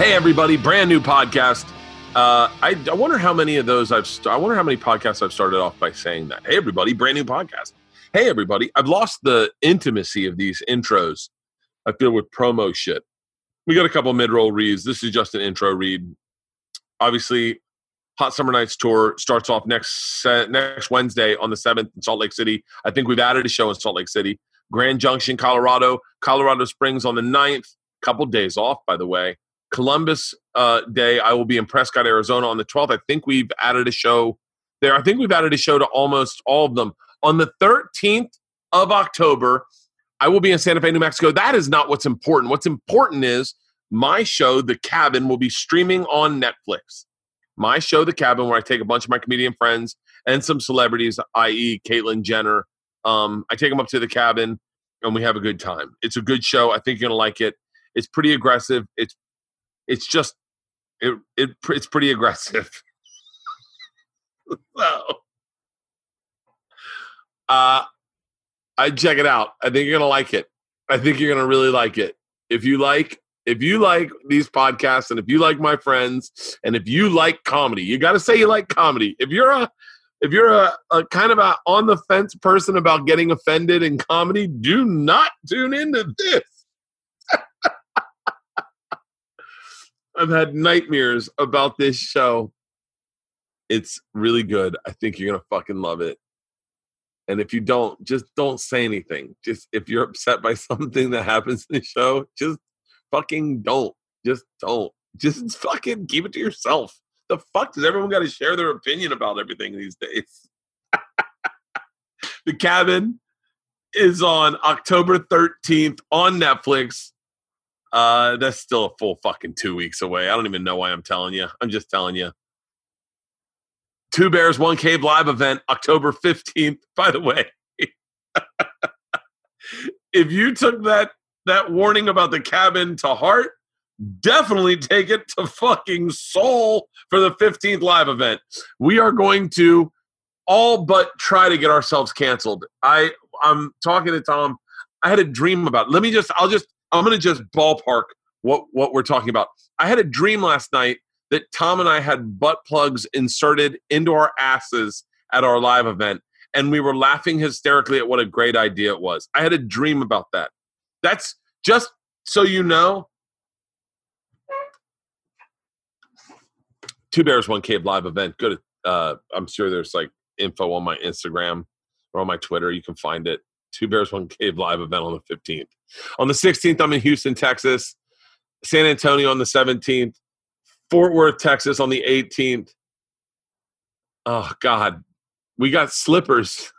Hey, everybody, brand new podcast. Uh, I, I wonder how many of those I've. St- I wonder how many podcasts I've started off by saying that. Hey, everybody, brand new podcast. Hey, everybody. I've lost the intimacy of these intros. I feel with promo shit. We got a couple mid roll reads. This is just an intro read. Obviously, Hot Summer Nights tour starts off next uh, next Wednesday on the seventh in Salt Lake City. I think we've added a show in Salt Lake City. Grand Junction, Colorado, Colorado Springs on the 9th. Couple days off, by the way. Columbus uh, Day, I will be in Prescott, Arizona on the 12th. I think we've added a show there. I think we've added a show to almost all of them. On the 13th of October, I will be in Santa Fe, New Mexico. That is not what's important. What's important is my show, The Cabin, will be streaming on Netflix. My show, The Cabin, where I take a bunch of my comedian friends and some celebrities, i.e., Caitlyn Jenner. Um, I take them up to the cabin and we have a good time. It's a good show. I think you're gonna like it. It's pretty aggressive. It's it's just it, it it's pretty aggressive. so, uh, I check it out. I think you're gonna like it. I think you're gonna really like it. If you like if you like these podcasts and if you like my friends and if you like comedy, you got to say you like comedy. If you're a if you're a, a kind of a on the fence person about getting offended in comedy, do not tune into this. I've had nightmares about this show. It's really good. I think you're gonna fucking love it. And if you don't, just don't say anything. Just if you're upset by something that happens in the show, just fucking don't. Just don't. Just mm. fucking keep it to yourself. The fuck does everyone got to share their opinion about everything these days? the cabin is on October 13th on Netflix. Uh, that's still a full fucking two weeks away. I don't even know why I'm telling you. I'm just telling you. Two Bears, One Cave live event, October 15th. By the way, if you took that that warning about the cabin to heart, definitely take it to fucking Soul for the 15th live event. We are going to all but try to get ourselves canceled. I I'm talking to Tom. I had a dream about. Let me just I'll just I'm going to just ballpark what what we're talking about. I had a dream last night that Tom and I had butt plugs inserted into our asses at our live event and we were laughing hysterically at what a great idea it was. I had a dream about that. That's just so you know. Two Bears One Cave live event. Good. Uh, I'm sure there's like info on my Instagram or on my Twitter. You can find it. Two Bears One Cave live event on the 15th. On the 16th, I'm in Houston, Texas. San Antonio on the 17th. Fort Worth, Texas on the 18th. Oh God, we got slippers.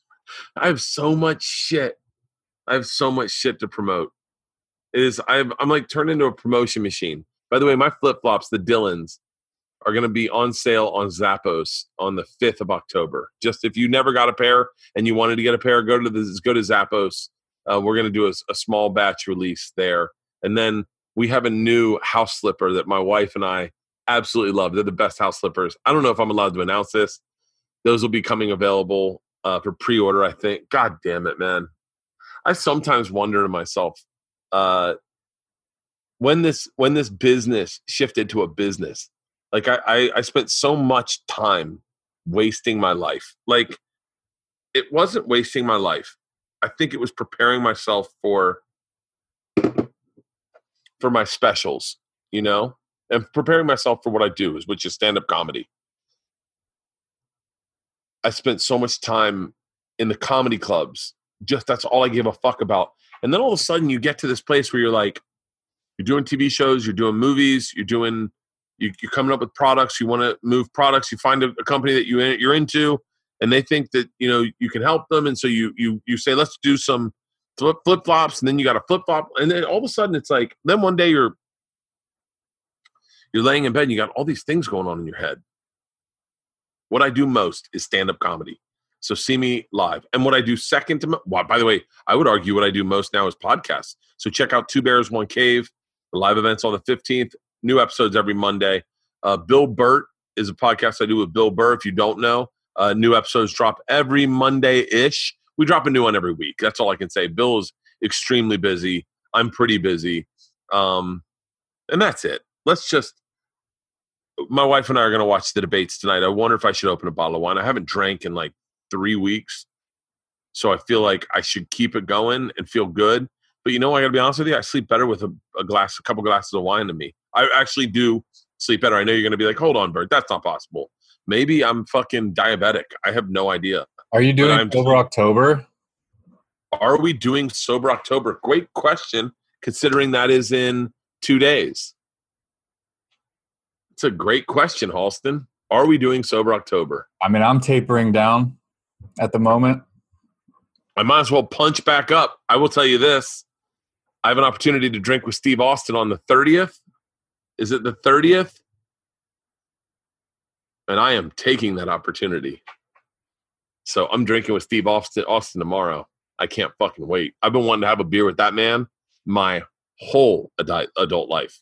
I have so much shit. I have so much shit to promote. It is I'm I'm like turned into a promotion machine. By the way, my flip flops, the Dylans, are going to be on sale on Zappos on the 5th of October. Just if you never got a pair and you wanted to get a pair, go to the go to Zappos. Uh, we're going to do a, a small batch release there, and then we have a new house slipper that my wife and I absolutely love. They're the best house slippers. I don't know if I'm allowed to announce this. Those will be coming available uh, for pre-order. I think. God damn it, man! I sometimes wonder to myself uh, when this when this business shifted to a business. Like I, I, I spent so much time wasting my life. Like it wasn't wasting my life. I think it was preparing myself for for my specials, you know, and preparing myself for what I do, is which is stand up comedy. I spent so much time in the comedy clubs. Just that's all I give a fuck about. And then all of a sudden, you get to this place where you're like, you're doing TV shows, you're doing movies, you're doing, you, are coming up with products. You want to move products. You find a, a company that you you're into, and they think that you know you can help them, and so you you you say, let's do some flip flops, and then you got a flip flop, and then all of a sudden it's like, then one day you're you're laying in bed, and you got all these things going on in your head. What I do most is stand up comedy. So see me live. And what I do second to, well, by the way, I would argue what I do most now is podcasts. So check out Two Bears, One Cave, the live events on the 15th, new episodes every Monday. Uh, Bill Bert is a podcast I do with Bill Burr. If you don't know, uh, new episodes drop every Monday ish. We drop a new one every week. That's all I can say. Bill is extremely busy. I'm pretty busy. Um, and that's it. let's just. My wife and I are going to watch the debates tonight. I wonder if I should open a bottle of wine. I haven't drank in like three weeks, so I feel like I should keep it going and feel good. But you know, I got to be honest with you. I sleep better with a, a glass, a couple glasses of wine than me. I actually do sleep better. I know you're going to be like, "Hold on, Bert, that's not possible." Maybe I'm fucking diabetic. I have no idea. Are you doing over October? Are we doing sober October? Great question, considering that is in two days. It's a great question, Halston. Are we doing sober October? I mean, I'm tapering down at the moment. I might as well punch back up. I will tell you this. I have an opportunity to drink with Steve Austin on the 30th. Is it the 30th? And I am taking that opportunity. So I'm drinking with Steve Austin, Austin tomorrow. I can't fucking wait. I've been wanting to have a beer with that man my whole adult life.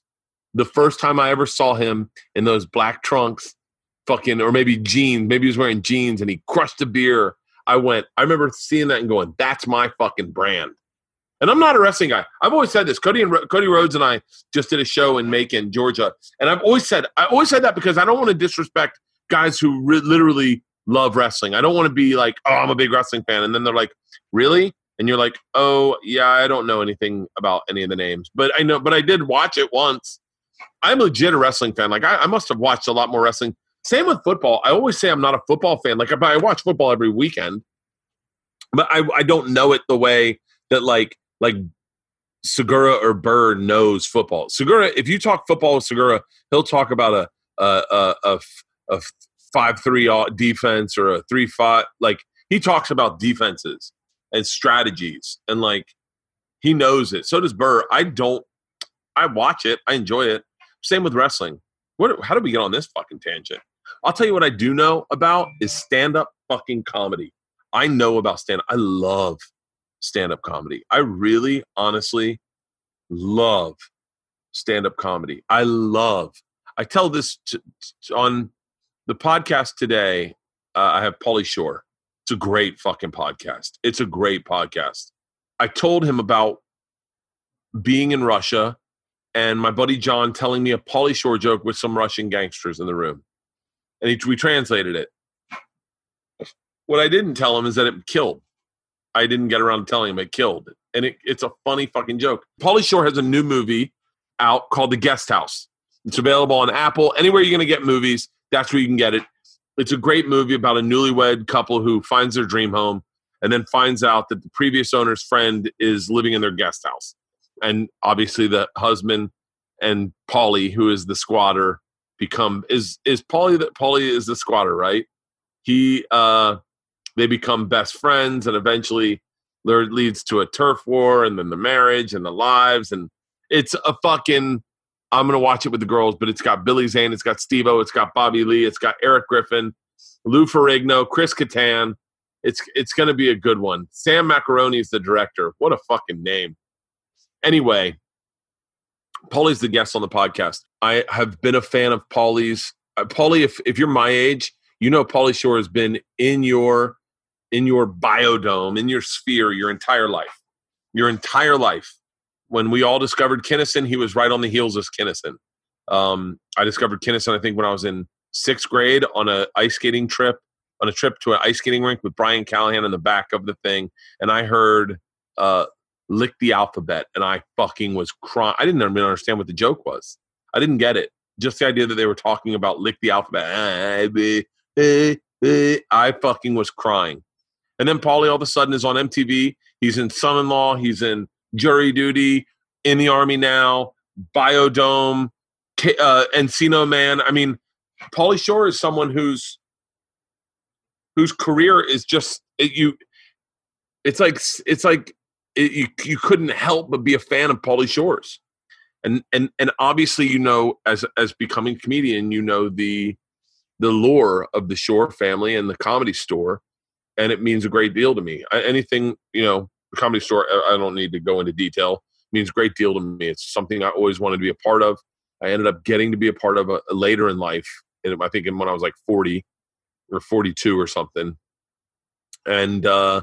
The first time I ever saw him in those black trunks, fucking, or maybe jeans, maybe he was wearing jeans and he crushed a beer. I went, I remember seeing that and going, that's my fucking brand. And I'm not a wrestling guy. I've always said this. Cody and Cody Rhodes and I just did a show in Macon, Georgia, and I've always said I always said that because I don't want to disrespect guys who re- literally love wrestling. I don't want to be like, oh, I'm a big wrestling fan, and then they're like, really? And you're like, oh yeah, I don't know anything about any of the names, but I know, but I did watch it once. I'm legit a wrestling fan. Like I, I must have watched a lot more wrestling. Same with football. I always say I'm not a football fan. Like I watch football every weekend, but I, I don't know it the way that like like Segura or Burr knows football. Segura, if you talk football with Segura, he'll talk about a a a, a, a five three defense or a three five. Like he talks about defenses and strategies, and like he knows it. So does Burr. I don't. I watch it. I enjoy it. Same with wrestling. What? How did we get on this fucking tangent? I'll tell you what I do know about is stand up fucking comedy. I know about stand up. I love stand up comedy. I really, honestly love stand up comedy. I love, I tell this on the podcast today. Uh, I have Pauly Shore. It's a great fucking podcast. It's a great podcast. I told him about being in Russia and my buddy John telling me a Pauly Shore joke with some Russian gangsters in the room. And he, we translated it. What I didn't tell him is that it killed. I didn't get around to telling him it killed. And it, it's a funny fucking joke. Pauly Shore has a new movie out called The Guest House. It's available on Apple. Anywhere you're going to get movies, that's where you can get it. It's a great movie about a newlywed couple who finds their dream home and then finds out that the previous owner's friend is living in their guest house. And obviously, the husband and Pauly, who is the squatter, become is is Pauly that Pauly is the squatter, right? He uh they become best friends and eventually there leads to a turf war and then the marriage and the lives and it's a fucking I'm gonna watch it with the girls, but it's got Billy Zane, it's got Steve O, it's got Bobby Lee, it's got Eric Griffin, Lou Ferrigno, Chris Kattan. It's it's gonna be a good one. Sam Macaroni is the director. What a fucking name. Anyway, Pauly's the guest on the podcast. I have been a fan of Pauly's. Uh, Pauly, if if you're my age, you know Pauly Shore has been in your in your biodome, in your sphere, your entire life. Your entire life. When we all discovered Kinnison, he was right on the heels of Kinnison. Um, I discovered Kinnison, I think, when I was in sixth grade on a ice skating trip, on a trip to an ice skating rink with Brian Callahan in the back of the thing, and I heard uh, "Lick the Alphabet," and I fucking was crying. I didn't even understand what the joke was. I didn't get it. Just the idea that they were talking about "Lick the Alphabet." I fucking was crying. And then Pauly all of a sudden is on MTV. He's in Son in Law. He's in Jury Duty, in the Army now, Biodome, uh, Encino Man. I mean, Pauly Shore is someone whose whose career is just it, you. It's like it's like it, you you couldn't help but be a fan of Pauly Shore's, and and and obviously you know as as becoming comedian you know the the lore of the Shore family and the comedy store and it means a great deal to me. I, anything, you know, the comedy store, I, I don't need to go into detail, means great deal to me. It's something I always wanted to be a part of. I ended up getting to be a part of a, a later in life. And I think when I was like 40 or 42 or something. And, uh,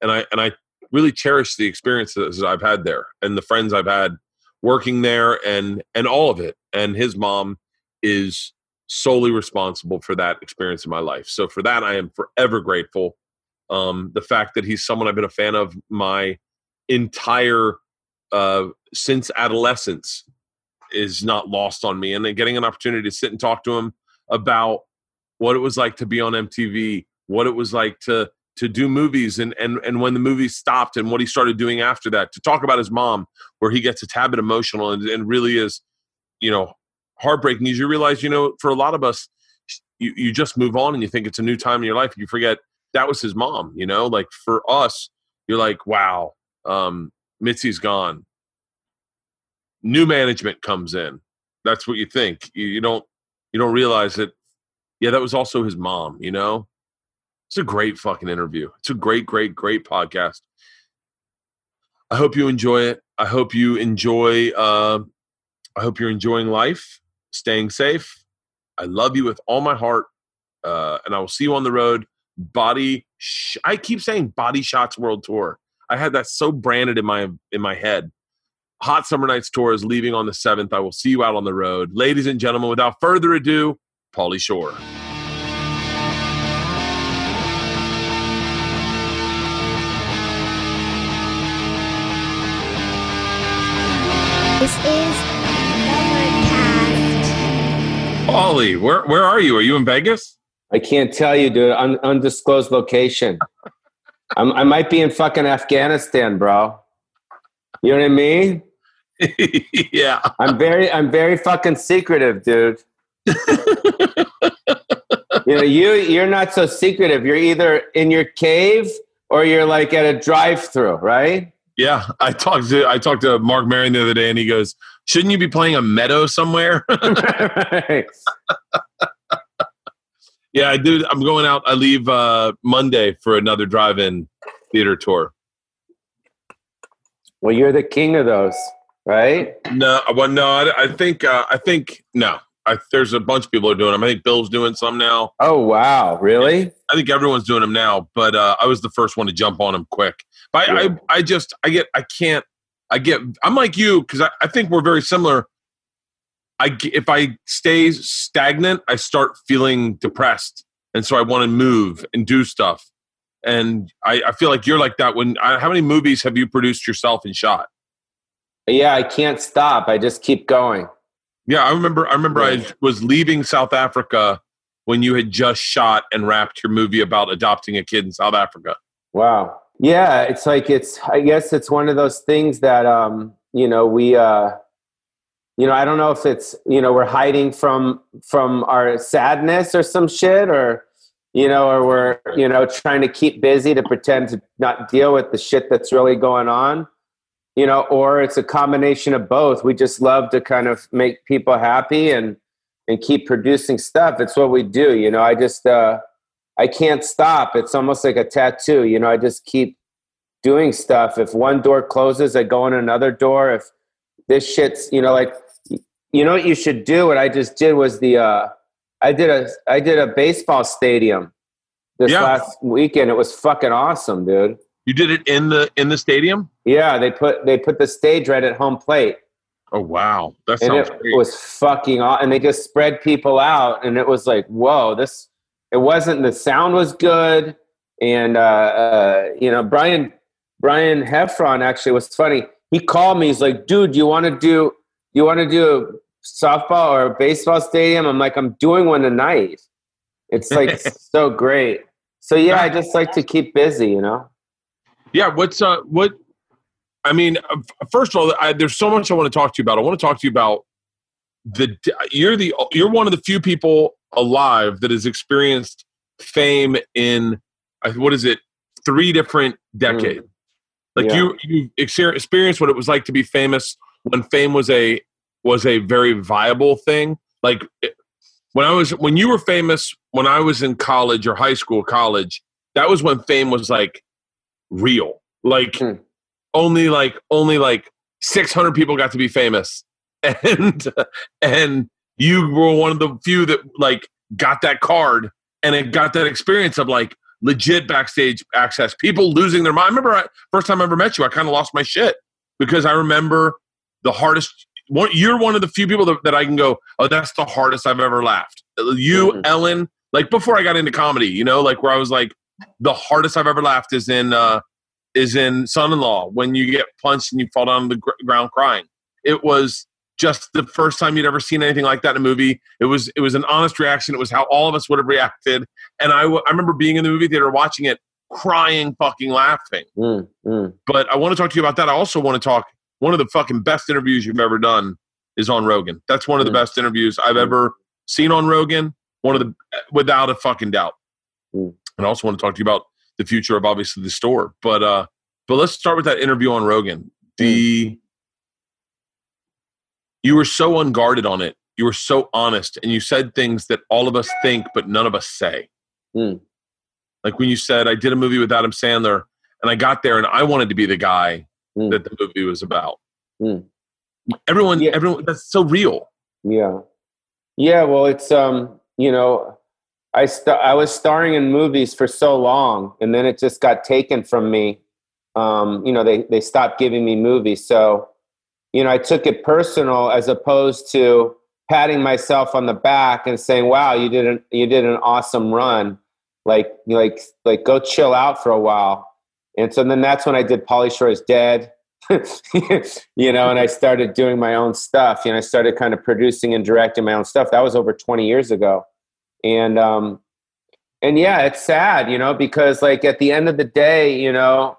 and I, and I really cherish the experiences I've had there and the friends I've had working there and and all of it and his mom is solely responsible for that experience in my life so for that i am forever grateful um the fact that he's someone i've been a fan of my entire uh since adolescence is not lost on me. And then getting an opportunity to sit and talk to him about what it was like to be on mtv what it was like to to do movies and and and when the movie stopped and what he started doing after that to talk about his mom where he gets a tad bit emotional and, and really is you know heartbreaking. As you realize you know for a lot of us you, you just move on and you think it's a new time in your life. You forget that was his mom you know like for us you're like wow um mitzi's gone new management comes in that's what you think you, you don't you don't realize that yeah that was also his mom you know it's a great fucking interview. It's a great, great, great podcast. I hope you enjoy it. I hope you enjoy. Uh, I hope you're enjoying life, staying safe. I love you with all my heart, uh, and I will see you on the road. Body. Sh- I keep saying Body Shots World Tour. I had that so branded in my in my head. Hot Summer Nights Tour is leaving on the seventh. I will see you out on the road, ladies and gentlemen. Without further ado, Pauly Shore. This is. Pauly, where where are you? Are you in Vegas? I can't tell you, dude. Un- undisclosed location. I'm, I might be in fucking Afghanistan, bro. You know what I mean? yeah. I'm very, I'm very fucking secretive, dude. you know, you you're not so secretive. You're either in your cave or you're like at a drive-through, right? Yeah, I talked to I talked to Mark Maron the other day, and he goes, "Shouldn't you be playing a meadow somewhere?" Right. Yeah, I do. I'm going out. I leave uh, Monday for another drive-in theater tour. Well, you're the king of those, right? No, well, no, I, I think uh, I think no. I, there's a bunch of people are doing them. I think Bill's doing some now. Oh wow, really? I think everyone's doing them now, but uh, I was the first one to jump on them quick. But I, Yeah. I, I just, I get, I can't, I get, I'm like you because I, I think we're very similar. I, if I stay stagnant, I start feeling depressed, and so I want to move and do stuff. And I, I feel like you're like that. When I, how many movies have you produced yourself and shot? Yeah, I can't stop. I just keep going. Yeah, I remember. I remember I was leaving South Africa when you had just shot and wrapped your movie about adopting a kid in South Africa. Wow. Yeah, it's like it's I guess it's one of those things that um, you know, we uh you know, I don't know if it's, you know, we're hiding from from our sadness or some shit or you know, or we're, you know, trying to keep busy to pretend to not deal with the shit that's really going on. You know, or it's a combination of both. We just love to kind of make people happy and and keep producing stuff. It's what we do, you know. I just uh I can't stop. It's almost like a tattoo. You know, I just keep doing stuff. If one door closes, I go in another door. If this shit's, you know, like, you know what you should do? What I just did was the, uh, I did a, I did a baseball stadium this Yeah. last weekend. It was fucking awesome, dude. You did it in the in the stadium. Yeah, they put they put the stage right at home plate, Oh wow, that and sounds it great. was fucking. Aw- and they just spread people out, and it was like, whoa, this. It wasn't. The sound was good, and uh, uh, you know, Brian Brian Heffron actually was funny. He called me. He's like, dude, you want to do you want to do a softball or a baseball stadium? I'm like, I'm doing one tonight. It's like so great. So yeah, I just like to keep busy, you know. yeah. What's uh what? I mean, uh, first of all, I, there's so much I want to talk to you about. I want to talk to you about the. You're the you're one of the few people alive that has experienced fame in uh, what is it? Three different decades. Like Yeah. you you exper- experienced what it was like to be famous when fame was a was a very viable thing. Like it- when I was when you were famous when I was in college or high school, college, that was when fame was like real. Like Hmm. only like only like 600 people got to be famous. And and you were one of the few that like got that card and it got that experience of like legit backstage access. People losing their mind. I remember I, first time I ever met you, I kind of lost my shit because I remember the hardest. One, you're one of the few people that, that I can go, oh, that's the hardest I've ever laughed. You, Mhm. Ellen, like before I got into comedy, you know, like where I was like, the hardest I've ever laughed is in uh, is in Son-in-Law when you get punched and you fall down on the gr- ground crying. It was just the first time you'd ever seen anything like that in a movie. It was it was an honest reaction. It was how all of us would have reacted. And I, w- I remember being in the movie theater watching it, crying, fucking laughing. Mm, mm. But I want to talk to you about that. I also want to talk. One of the fucking best interviews you've ever done is on Rogan. That's one of the Mm. best interviews I've Mm. ever seen on Rogan. One of the without a fucking doubt. Mm. And I also want to talk to you about the future of obviously the store. But uh, but let's start with that interview on Rogan. The you were so unguarded on it. You were so honest, and you said things that all of us think, but none of us say. Mm. Like when you said, "I did a movie with Adam Sandler, and I got there, and I wanted to be the guy Mm. that the movie was about." Mm. Everyone, Yeah. everyone, that's so real. Yeah. Yeah, well, it's um, you know, I st- I was starring in movies for so long and then it just got taken from me. Um, you know, they they stopped giving me movies. So, you know, I took it personal as opposed to patting myself on the back and saying, "Wow, you did an you did an awesome run." Like like like go chill out for a while. And so then that's when I did Pauly Shore is Dead. you know, and I started doing my own stuff. You know, I started kind of producing and directing my own stuff. That was over 20 years ago. And um and yeah, it's sad, you know, because like at the end of the day, you know,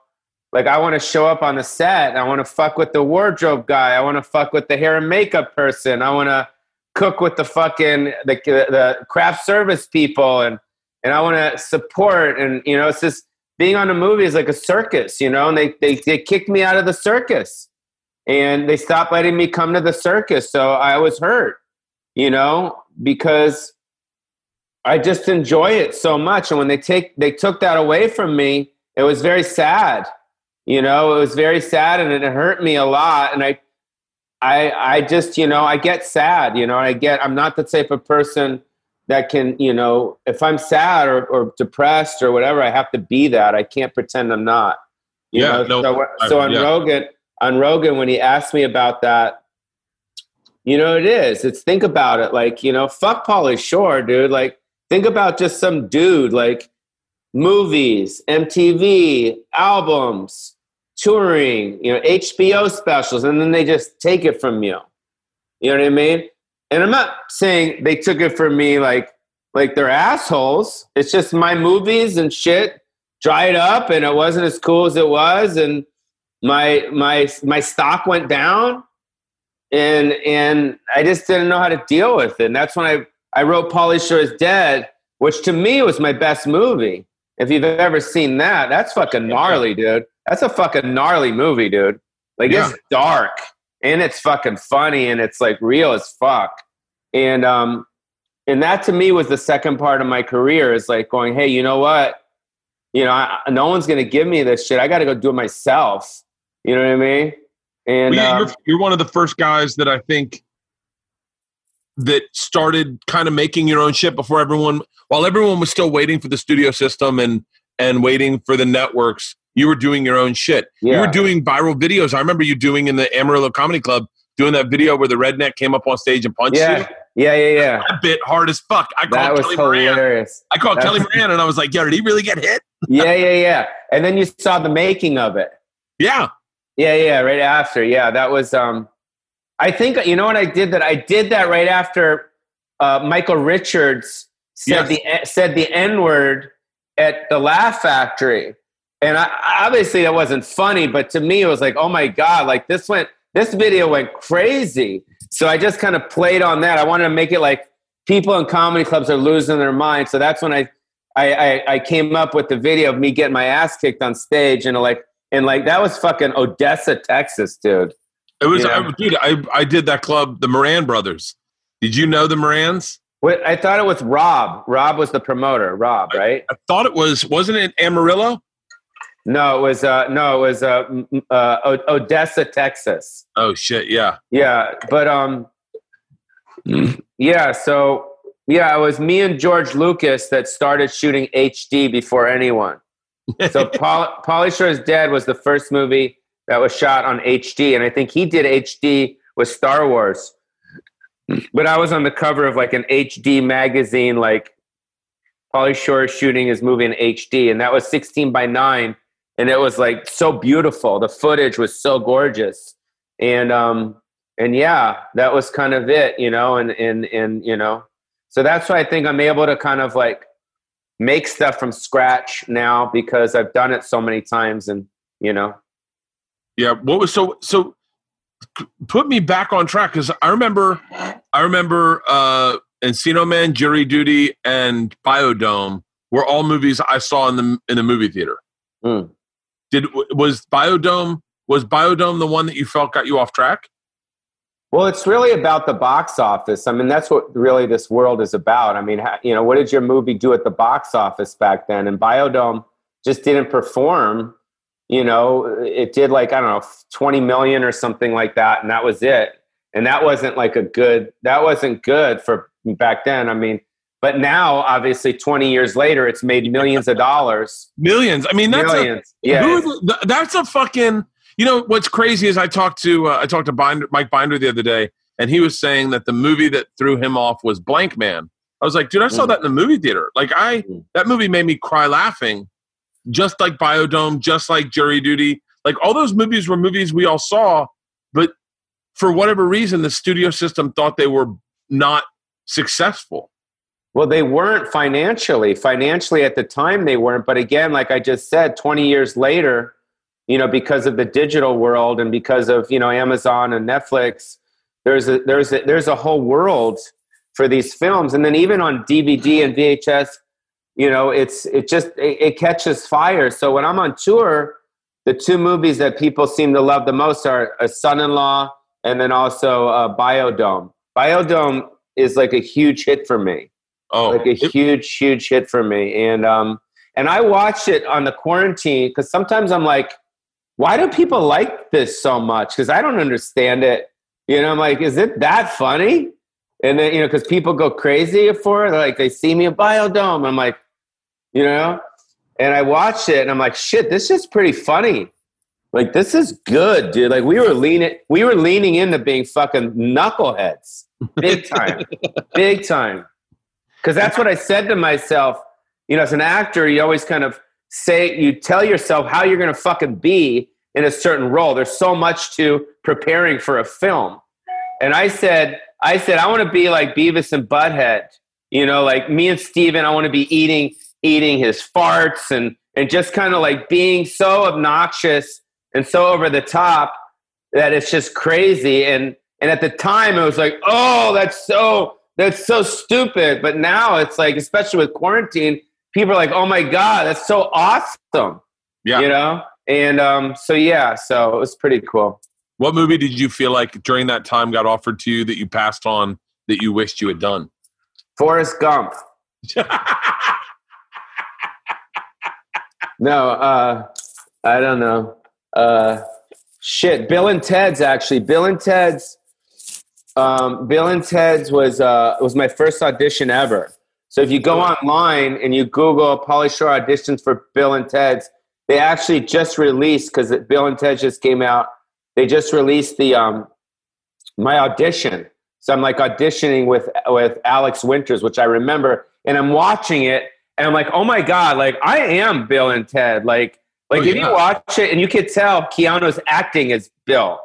like I want to show up on the set. I want to fuck with the wardrobe guy. I want to fuck with the hair and makeup person. I want to cook with the fucking the the craft service people and and I want to support and you know, it's just being on a movie is like a circus, you know, and they, they, they kicked me out of the circus and they stopped letting me come to the circus. So I was hurt, you know, because I just enjoy it so much. And when they take, they took that away from me, it was very sad, you know, it was very sad and it hurt me a lot. And I, I, I just, you know, I get sad, you know, I get, I'm not the type of person that can, you know, if I'm sad or, or depressed or whatever, I have to be that. I can't pretend I'm not. You Yeah, know? no, so, uh, I- so on yeah. Rogan, on Rogan, when he asked me about that, you know, it is. It's think about it. Like, you know, fuck Pauly Shore, dude. Like, think about just some dude, like movies, MTV, albums, touring, you know, HBO specials, and then they just take it from you. You know what I mean? And I'm not saying they took it from me like like they're assholes. It's just my movies and shit dried up and it wasn't as cool as it was and my my my stock went down and and I just didn't know how to deal with it. And that's when I I wrote Pauly Shore is Dead, which to me was my best movie. If you've ever seen that, that's fucking gnarly, dude. That's a fucking gnarly movie, dude. Like Yeah. it's dark and it's fucking funny and it's like real as fuck. And um and that to me was the second part of my career is like going, hey, you know what? You know, I, no one's gonna give me this shit. I got to go do it myself. You know what I mean? And Well, yeah, um, you're, you're one of the first guys that I think that started kind of making your own shit before everyone, while everyone was still waiting for the studio system and and waiting for the networks. You were doing your own shit. You were doing viral videos. I remember you doing in the Amarillo Comedy Club doing that video where the redneck came up on stage and punched yeah, you. yeah, yeah, yeah. That bit hard as fuck. I That called was Kelly Moran. I called Kelly Moran and I was like, "Yo, did he really get hit?" yeah, yeah, yeah. And then you saw the making of it. Yeah, Yeah, yeah, right after. Yeah, that was um I think you know what I did that I did that right after uh, Michael Richards said Yes. the said the N-word at the Laugh Factory. And I, obviously that wasn't funny, but to me it was like, "Oh my god, like this went this video went crazy." So I just kind of played on that. I wanted to make it like people in comedy clubs are losing their mind. So that's when I I, I, I came up with the video of me getting my ass kicked on stage and like and like that was fucking Odessa, Texas, dude. it was. Yeah. I, dude, I I did that club, the Moran brothers. Did you know the Morans? What I thought it was Rob. Rob was the promoter. Rob, right? I thought it was. Wasn't it Amarillo? No, it was uh no, it was uh, uh Odessa, Texas. Oh shit! Yeah. Yeah, but um yeah, so yeah, it was me and George Lucas that started shooting HD before anyone. So Paul Pauly Shore is Dead was the first movie that was shot on HD, and I think he did HD with Star Wars. But I was on the cover of like an HD magazine, like Pauly Shore shooting his movie in HD, and that was 16 by 9, and it was like so beautiful. The footage was so gorgeous. And um and yeah, that was kind of it, you know, and and and you know. So that's why I think I'm able to kind of like make stuff from scratch now because I've done it so many times and you know. Yeah, what was so so put me back on track cuz I remember I remember uh Encino Man, Jury Duty and Biodome were all movies I saw in the in the movie theater. Mm. Did was Biodome was Biodome the one that you felt got you off track? Well, it's really about the box office. I mean, that's what really this world is about. I mean, you know, what did your movie do at the box office back then? And Biodome just didn't perform. You know, it did like, I don't know, 20 million or something like that. And that was it. And that wasn't like a good, that wasn't good for back then. I mean, but now, obviously, 20 years later, it's made millions of dollars. Millions. I mean, that's millions. A, yeah. The, that's a fucking you know what's crazy is I talked to uh, I talked to Binder, Mike Binder the other day, and he was saying that the movie that threw him off was Blankman. I was like, dude, I saw mm. that in the movie theater. Like, I mm. that movie made me cry laughing, just like Biodome, just like Jury Duty. Like all those movies were movies we all saw, but for whatever reason, the studio system thought they were not successful. Well, they weren't financially. Financially, at the time, they weren't. But again, like I just said, 20 years later, you know, because of the digital world and because of you know Amazon and Netflix, there's a there's a, there's a whole world for these films, and then even on DVD and VHS, you know, it's it just it, it catches fire. So when I'm on tour, the two movies that people seem to love the most are A Son-in-Law and then also uh, Biodome. Biodome is like a huge hit for me. Oh, like a huge, huge hit for me. And um, and I watched it on the quarantine because sometimes I'm like, why do people like this so much? Because I don't understand it. You know, I'm like, is it that funny? And then, you know, because people go crazy for it. Like, they see me at Biodome. I'm like, you know, and I watched it and I'm like, shit, this is pretty funny. Like, this is good, dude. Like, we were leaning, we were leaning into being fucking knuckleheads, big time, big time. Because that's what I said to myself. You know, as an actor, you always kind of say, you tell yourself how you're going to fucking be in a certain role. There's so much to preparing for a film. And I said, I said, I want to be like Beavis and Butthead. You know, like me and Steven, I want to be eating eating his farts and and just kind of like being so obnoxious and so over the top that it's just crazy. And and at the time it was like, oh, that's so that's so stupid. But now it's like, especially with quarantine, people are like, oh my God, that's so awesome. Yeah. You know? And um, so yeah, so it was pretty cool. What movie did you feel like during that time got offered to you that you passed on that you wished you had done? Forrest Gump. no, uh, I don't know. Uh, shit, Bill and Ted's actually. Bill and Ted's. Um, Bill and Ted's was uh, was my first audition ever. So if you go online and you Google Pauly Shore auditions for Bill and Ted's, they actually just released because Bill and Ted just came out. They just released the um, my audition. So I'm like auditioning with with Alex Winters, which I remember, and I'm watching it, and I'm like, oh my god, like I am Bill and Ted. Like, like oh, if yeah. you watch it and you could tell Keanu's acting as Bill.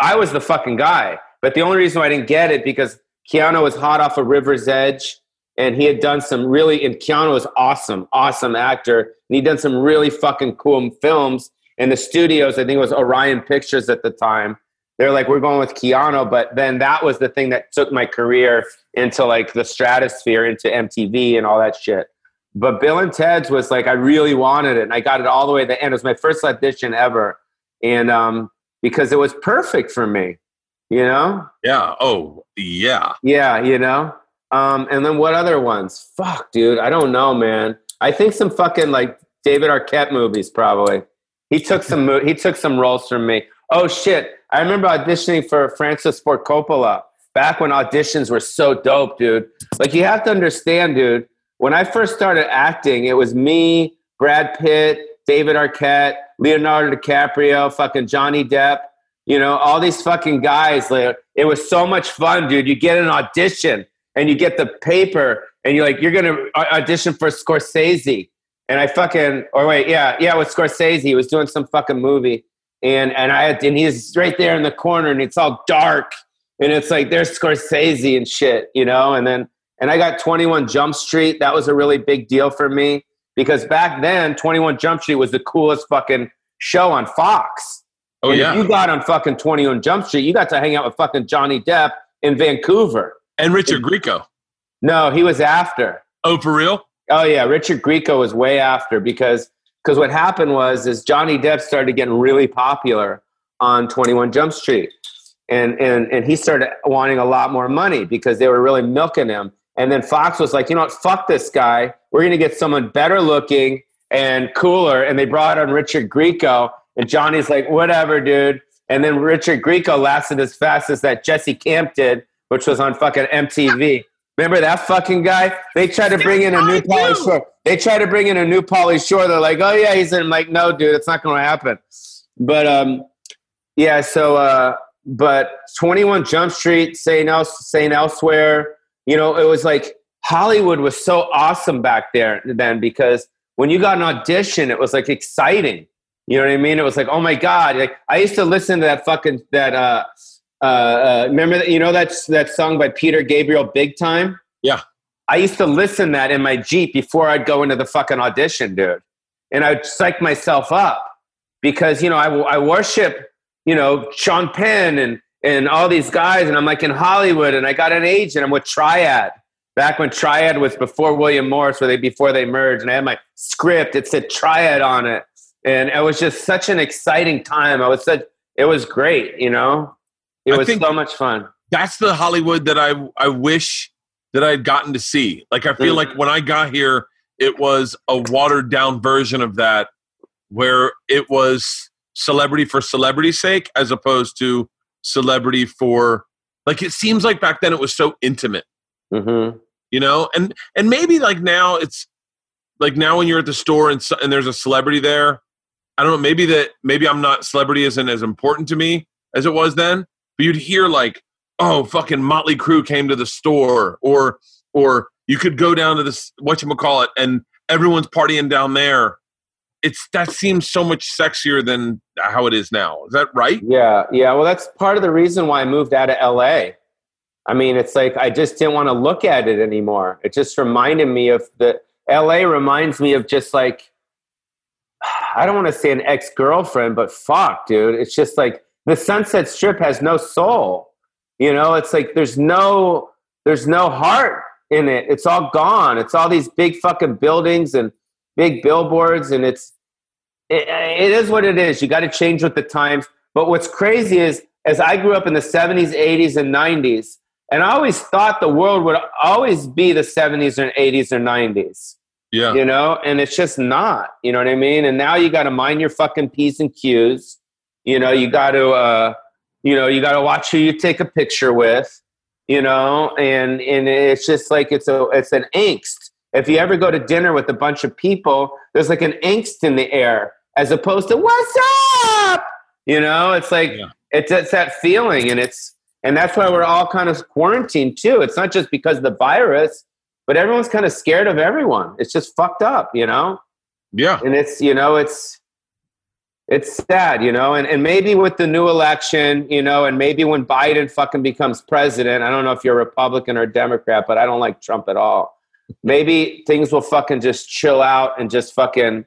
I was the fucking guy, but the only reason why I didn't get it because Keanu was hot off of River's Edge and he had done some really and Keanu was awesome, awesome actor, and he'd done some really fucking cool films. And the studios, I think it was Orion Pictures at the time. They're like, we're going with Keanu, but then that was the thing that took my career into like the stratosphere, into MTV and all that shit. But Bill and Ted's was like, I really wanted it, and I got it all the way to the end. It was my first audition ever, and um, because it was perfect for me, you know. Yeah. Oh, yeah. Yeah. You know. Um, and then what other ones? Fuck, dude. I don't know, man. I think some fucking like David Arquette movies probably. He took some mo- he took some roles from me. Oh shit! I remember auditioning for Francis Ford Coppola back when auditions were so dope, dude. Like you have to understand, dude. When I first started acting, it was me, Brad Pitt, David Arquette, Leonardo DiCaprio, fucking Johnny Depp. You know, all these fucking guys. Like, it was so much fun, dude. You get an audition and you get the paper and you're like, you're gonna audition for Scorsese. And I fucking, or wait, yeah, yeah, with Scorsese, he was doing some fucking movie, and and I and he's right there in the corner, and it's all dark, and it's like there's Scorsese and shit, you know. And then and I got 21 Jump Street. That was a really big deal for me because back then 21 Jump Street was the coolest fucking show on Fox. Oh and yeah, if you got on fucking 21 Jump Street, you got to hang out with fucking Johnny Depp in Vancouver. and Richard Grieco. No, he was after. Oh, for real? Oh yeah, Richard Grieco was way after because because what happened was is Johnny Depp started getting really popular on 21 Jump Street. And and and he started wanting a lot more money because they were really milking him. And then Fox was like, you know what, fuck this guy. We're gonna get someone better looking and cooler. And they brought on Richard Grieco. And Johnny's like, whatever, dude. And then Richard Grieco lasted as fast as that Jesse Camp did, which was on fucking MTV. Remember that fucking guy? They tried to bring in a new Pauly Shore. They tried to bring in a new Pauly Shore. They're like, oh yeah, he's in. I'm like, no, dude, it's not going to happen. But um, yeah. So, uh, but 21 Jump Street, saying else, saying elsewhere. You know, it was like Hollywood was so awesome back there then because when you got an audition, it was like exciting. You know what I mean? It was like, oh my god! Like I used to listen to that fucking that. uh uh, uh, remember that you know that's that song by Peter Gabriel, Big Time. Yeah. I used to listen that in my Jeep before I'd go into the fucking audition, dude, and I'd psych myself up because you know I, I worship you know Sean Penn and and all these guys, and I'm like in Hollywood, and I got an agent. I'm with Triad back when Triad was before William Morris, where they before they merged, and I had my script. It said Triad on it, and it was just such an exciting time. I was such it was great, you know. It I was so much fun. That's the Hollywood that I I wish that I'd gotten to see. Like I feel Mm. like when I got here, it was a watered down version of that, where it was celebrity for celebrity's sake, as opposed to celebrity for like it seems like back then it was so intimate. hmm you know and and maybe like now it's like now when you're at the store and and there's a celebrity there i don't know maybe that maybe i'm not celebrity isn't as important to me as it was then but you'd hear like oh fucking motley Crue came to the store or or you could go down to this what you call it and everyone's partying down there it's that seems so much sexier than how it is now is that right Yeah, yeah. Well, that's part of the reason why I moved out of LA. I mean, it's like I just didn't want to look at it anymore. It just reminded me of the LA reminds me of just like I don't want to say an ex girlfriend, but fuck, dude. It's just like the Sunset Strip has no soul. You know, it's like there's no there's no heart in it. It's all gone. It's all these big fucking buildings and big billboards, and it's it, it is what it is. You got to change with the times. But what's crazy is, as I grew up in the 70s, 80s, and 90s, and I always thought the world would always be the 70s or 80s or 90s, yeah you know, and it's just not. You know what I mean? And now you got to mind your fucking p's and q's. You know, you got to, uh, you know, you got to watch who you take a picture with. You know, and and it's just like it's a it's an angst. If you ever go to dinner with a bunch of people, there's like an angst in the air, as opposed to "What's up?" You know, it's like Yeah. it's it's that feeling, and it's and that's why we're all kind of quarantined too. It's not just because of the virus, but everyone's kind of scared of everyone. It's just fucked up, you know. yeah And it's you know it's it's sad, you know, and, and maybe with the new election, you know, and maybe when Biden fucking becomes president, I don't know if you're a Republican or Democrat, but I don't like Trump at all. Maybe things will fucking just chill out and just fucking,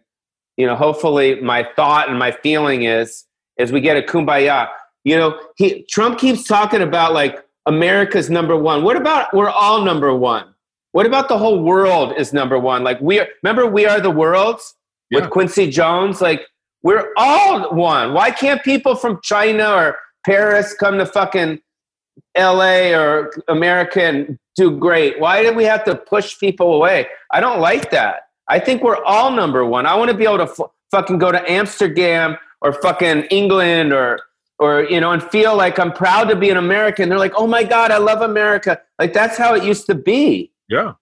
you know, hopefully my thought and my feeling is is we get a kumbaya. You know, he Trump keeps talking about like America's number one. What about we're all number one? What about the whole world is number one? Like we are remember we are the worlds Yeah. with Quincy Jones? Like we're all one. Why can't people from China or Paris come to fucking LA or America and do great? Why do we have to push people away? I don't like that. I think we're all number one. I want to be able to f- fucking go to Amsterdam or fucking England or or you know and feel like I'm proud to be an American. They're like, "Oh my god, I love America." Like that's how it used to be yeah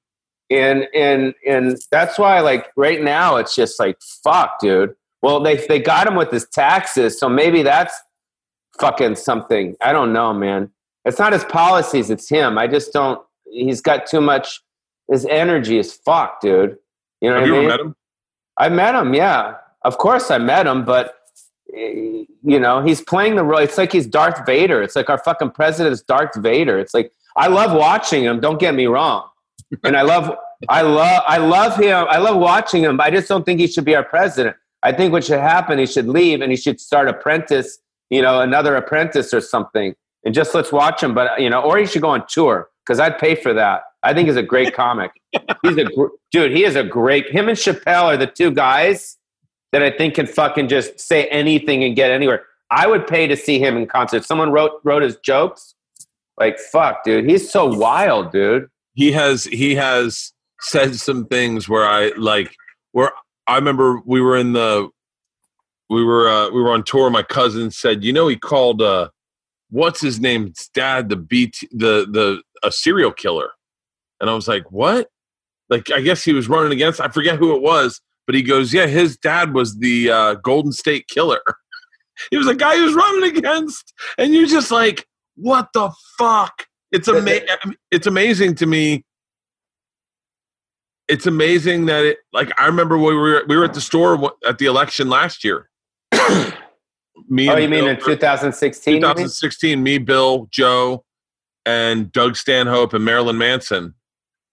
and and and that's why like right now it's just like fuck dude well they they got him with his taxes so maybe that's fucking something. I don't know, man. It's not his policies, it's him. I just don't he's got too much his energy is fucked, dude. You know Have what you I ever mean? met him? I met him, yeah. Of course I met him, but eh, you know, he's playing the role. It's like he's Darth Vader. It's like our fucking president is Darth Vader. It's like I love watching him, don't get me wrong. And I love I love I love him. I love watching him, I just don't think he should be our president. I think what should happen, he should leave and he should start apprentice, you know, another apprentice or something. And just let's watch him, but you know, or he should go on tour because I'd pay for that. I think he's a great comic. He's a gr- dude. He is a great. Him and Chappelle are the two guys that I think can fucking just say anything and get anywhere. I would pay to see him in concert. Someone wrote wrote his jokes. Like fuck, dude. He's so wild, dude. He has he has said some things where I like where I remember we were in the we were uh, we were on tour. My cousin said, you know, he called uh, what's his name's dad the beat the the a serial killer, and I was like, what? Like I guess he was running against. I forget who it was, but he goes, yeah, his dad was the uh, Golden State Killer. he was a guy he was running against, and you're just like, what the fuck? It's ama- It's amazing to me. It's amazing that it. Like I remember we were we were at the store at the election last year. me, Oh, you mean Bill in 2016? 2016, me, Bill, Joe, and Doug Stanhope and Marilyn Manson,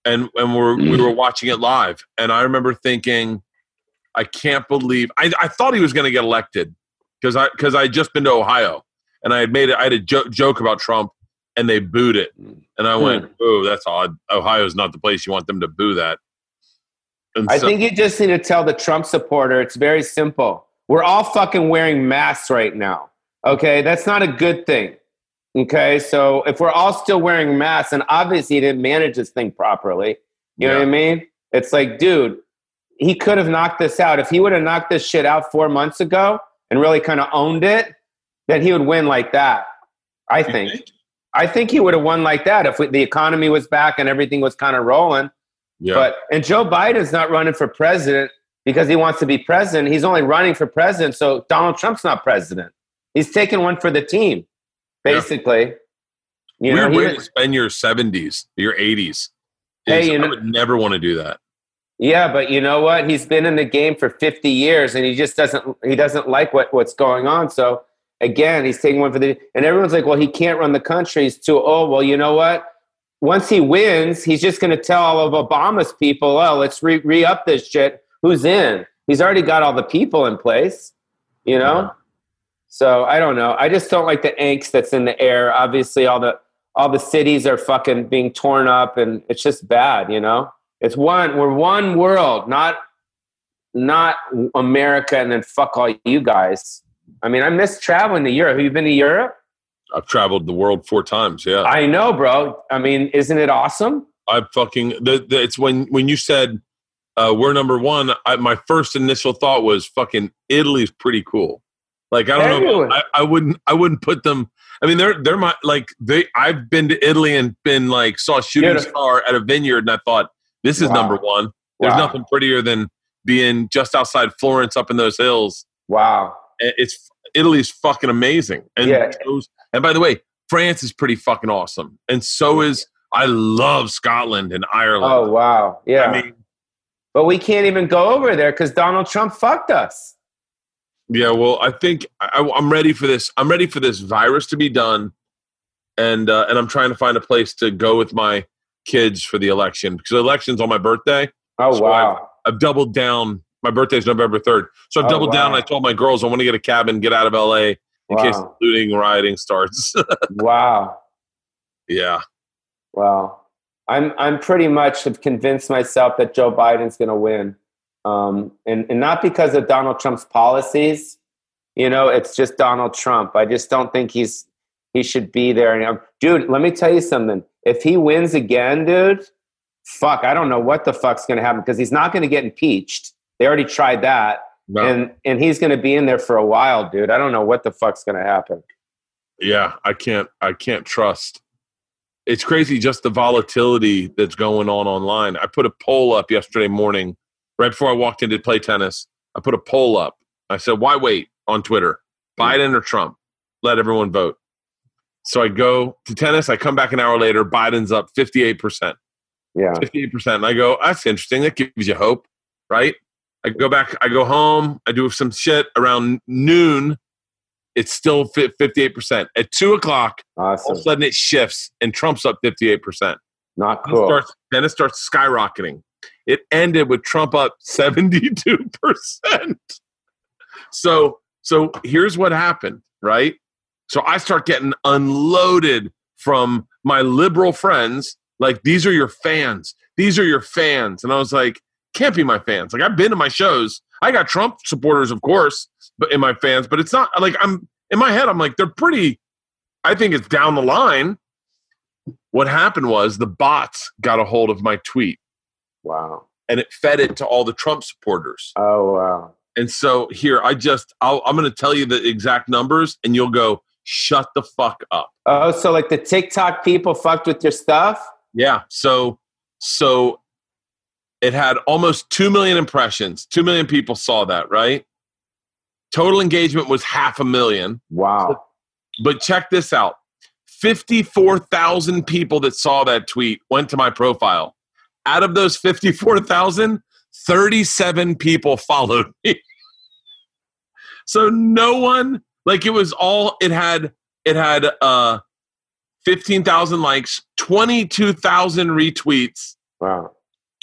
and and we're, we mm. were watching it live. And I remember thinking, I can't believe I, I thought he was going to get elected because I because I had just been to Ohio and I had made it. I had a jo- joke about Trump and they booed it, and I went, "Oh, that's odd. Ohio's not the place you want them to boo that." And I so- think you just need to tell the Trump supporter it's very simple. We're all fucking wearing masks right now. Okay, that's not a good thing. Okay, so if we're all still wearing masks, and obviously he didn't manage this thing properly, you know what I mean? It's like, dude, he could have knocked this out. If he would have knocked this shit out four months ago and really kind of owned it, then he would win like that. I You think. I think he would have won like that if we, the economy was back and everything was kind of rolling. yeah, But and Joe Biden's not running for president because he wants to be president. He's only running for president, so Donald Trump's not president. He's taking one for the team, Yeah. basically. You know, weird he way to spend your 70s, your 80s. Hey, you I know- would never want to do that. yeah, but you know what? He's been in the game for 50 years, and he just doesn't he doesn't like what, what's going on. So again, he's taking one for the and everyone's like, well, he can't run the country. He's too old. Well, you know what? Once he wins, he's just going to tell all of Obama's people, oh, let's re, re up this shit. Who's in? He's already got all the people in place, you know. Yeah. So I don't know. I just don't like the angst that's in the air. Obviously, all the all the cities are fucking being torn up, and it's just bad. You know, it's one. We're one world, not not America, and then fuck all you guys. I mean, I miss traveling to Europe. Have you been to Europe? I've traveled the world four times. Yeah, I know, bro. I mean, isn't it awesome? I fucking the, the, it's when when you said uh, we're number one. I, my first initial thought was fucking Italy's pretty cool. Like I don't know, I, I wouldn't I wouldn't put them. I mean, they're they're my like they. I've been to Italy and been like saw a shooting Beautiful. star at a vineyard, and I thought this is Wow. number one. There's Wow. nothing prettier than being just outside Florence, up in those hills. Wow. It's Italy's fucking amazing, and Yeah. those- and by the way, France is pretty fucking awesome, and so is I love Scotland and Ireland. Oh, wow. Yeah. I mean, but we can't even go over there because Donald Trump fucked us. yeah. Well, I think I, I'm ready for this. I'm ready for this virus to be done, and uh, and I'm trying to find a place to go with my kids for the election because the election's on my birthday. Oh, So wow. I've doubled down. My birthday is November 3rd, so I've Oh, doubled down. wow. And I told my girls I want to get a cabin, get out of LA in case Wow. looting, rioting starts. wow. yeah, Wow. I'm I'm pretty much have convinced myself that Joe Biden's going to win, um, and and not because of Donald Trump's policies. You know, it's just Donald Trump. I just don't think he's he should be there. And, um, dude, let me tell you something. If he wins again, dude, fuck, I don't know what the fuck's going to happen because he's not going to get impeached. They already tried that, No. and and he's going to be in there for a while, dude. I don't know what the fuck's going to happen. yeah. I can't. I can't trust. It's crazy just the volatility that's going on online. I put a poll up yesterday morning, right before I walked in to play tennis. I put a poll up. I said, "Why wait?" on Twitter, Biden or Trump. let everyone vote. So I go to tennis. I come back an hour later. Biden's up 58%. Yeah. 58%. And I go, that's interesting. That gives you hope, right? I go back, I go home, I do some shit around noon. It's still 58%. At two o'clock, Awesome. all of a sudden it shifts and Trump's up 58%. Not Then, it cool. starts, then it starts skyrocketing. It ended with Trump up 72%. So, so here's what happened, right? So I start getting unloaded from my liberal friends. Like, these are your fans. These are your fans. And I was like, can't be my fans. Like, I've been to my shows. I got Trump supporters, of course, but in my fans, but it's not like I'm in my head, I'm like, they're pretty, I think it's down the line. What happened was the bots got a hold of my tweet Wow. and it fed it to all the Trump supporters. Oh wow. And so here, I just, I'll, I'm going to tell you the exact numbers, and you'll go, shut the fuck up. Oh, so like the TikTok people fucked with your stuff? Yeah. So, so it had almost 2 million impressions. 2 million people saw that, right? Total engagement was half a million. Wow. But check this out 54,000 people that saw that tweet went to my profile. Out of those 54,000, 37 people followed me. so no one, like it was all, it had, it had uh 15,000 likes, 22,000 retweets, Wow.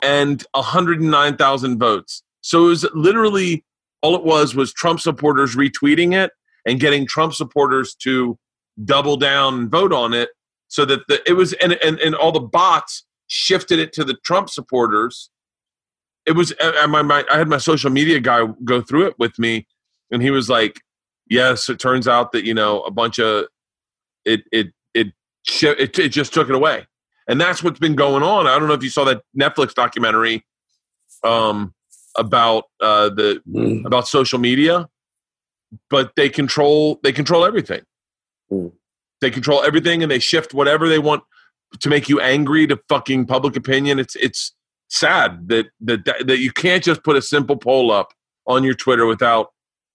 And 109,000 votes. So it was literally all it was was Trump supporters retweeting it and getting Trump supporters to double down and vote on it so that the, it was and, and and all the bots shifted it to the Trump supporters. It was uh, I, my, my, I had my social media guy go through it with me and he was like, "Yes, it turns out that you know a bunch of it it it it, it just took it away." And that's what's been going on. I don't know if you saw that Netflix documentary um, about uh, the Mm. about social media, but they control they control everything. Mm. They control everything, and they shift whatever they want to make you angry to fucking public opinion. It's it's sad that that that you can't just put a simple poll up on your Twitter without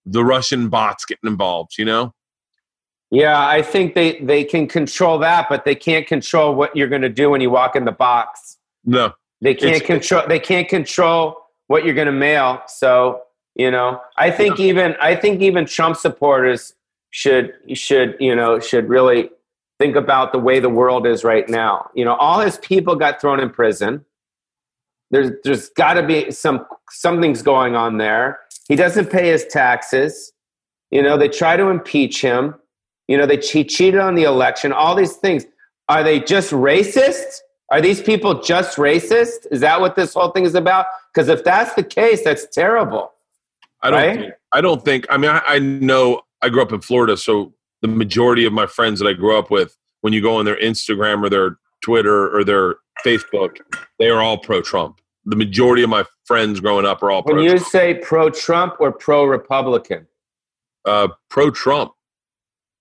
the Russian bots getting involved. You know. Yeah, I think they they can control that, but they can't control what you're going to do when you walk in the box. No. They can't It's- control. They can't control what you're going to mail. So you know, I think even I think even Trump supporters should should you know should really think about the way the world is right now. You know, all his people got thrown in prison. There's there's got to be some something's going on there. He doesn't pay his taxes. You know, they try to impeach him. You know, they he cheated on the election. All these things. Are they just racist? Are these people just racist? Is that what this whole thing is about? Because if that's the case, that's terrible. I don't. Right? Think, I don't think. I mean, I, I know. I grew up in Florida, so the majority of my friends that I grew up with, when you go on their Instagram or their Twitter or their Facebook, they are all pro-Trump. The majority of my friends growing up are all When pro you say pro-Trump or pro-Republican, uh, pro-Trump.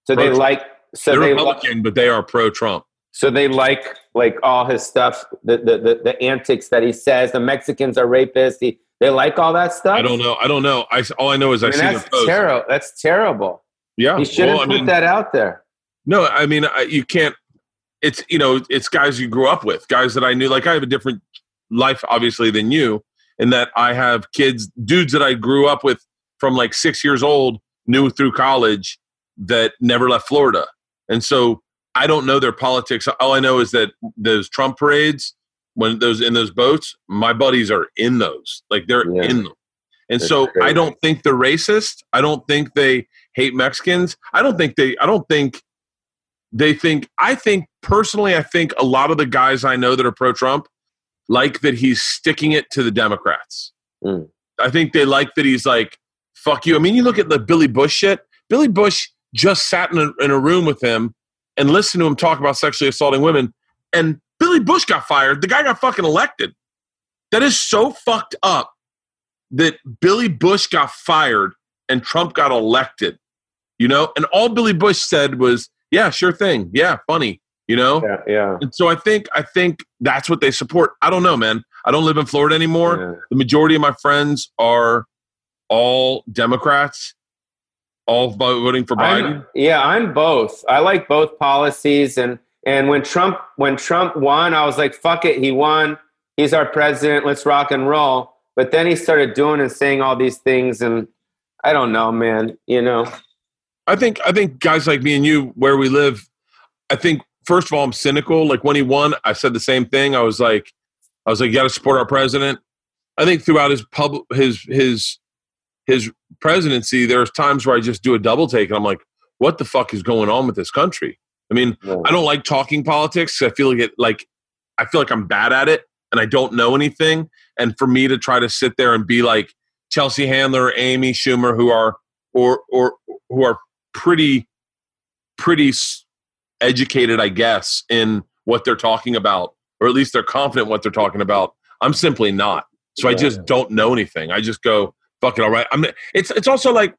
So they Pro- like so They're they li- Republican, but they are pro-Trump. so they like like all his stuff, the the, the the antics that he says. The Mexicans are rapists. He, they like all that stuff. I don't know. I don't know. I all I know is I, I mean, see that's the post. terrible. That's terrible. Yeah, He shouldn't well, put mean, that out there. No, I mean I, you can't. It's you know it's guys you grew up with, guys that I knew. Like I have a different life, obviously, than you, in that I have kids, dudes that I grew up with from like six years old, knew through college that never left Florida, and so I don't know their politics. All I know is that those Trump parades, when those in those boats, my buddies are in those, like they're Yeah. in them. And That's so I don't think they're racist. I don't think they hate Mexicans. I don't think they. I don't think they think. I think personally, I think a lot of the guys I know that are pro-Trump like that he's sticking it to the Democrats. Mm. I think they like that he's like, "Fuck you." I mean, you look at the Billy Bush shit. Billy Bush just sat in a, in a room with him and listened to him talk about sexually assaulting women, and Billy Bush got fired. The guy got fucking elected. That is so fucked up that Billy Bush got fired and Trump got elected. You know, and all Billy Bush said was, "Yeah, sure thing. Yeah, funny." You know, Yeah, yeah. and so I think I think that's what they support. I don't know, man. I don't live in Florida anymore. yeah. The majority of my friends are all Democrats, all voting for Biden? I'm, yeah, I'm both. I like both policies, and and when Trump when Trump won, I was like, fuck it, he won. He's our president. Let's rock and roll. But then he started doing and saying all these things, and I don't know, man. You know, I think I think guys like me and you, where we live, I think first of all, I'm cynical. Like when he won, I said the same thing. I was like, I was like, you got to support our president. I think throughout his public his his his presidency, there's times where I just do a double take and I'm like, what the fuck is going on with this country? I mean. I don't like talking politics. I feel like it like I feel like I'm bad at it and I don't know anything. And for me to try to sit there and be like Chelsea Handler, Amy Schumer, who are or or who are pretty pretty educated, I guess, in what they're talking about, or at least they're confident what they're talking about. I'm simply not. So yeah. I just don't know anything. I just go, fuck it, all right. I'm. It's it's also like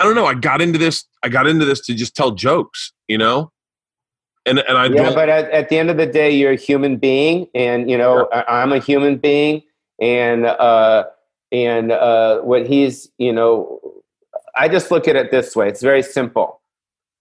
I don't know. I got into this. I got into this to just tell jokes, you know. And and I yeah, but at, at the end of the day, you're a human being, and you know yeah. I, I'm a human being, and uh, and uh, what he's, you know, I just look at it this way. It's very simple.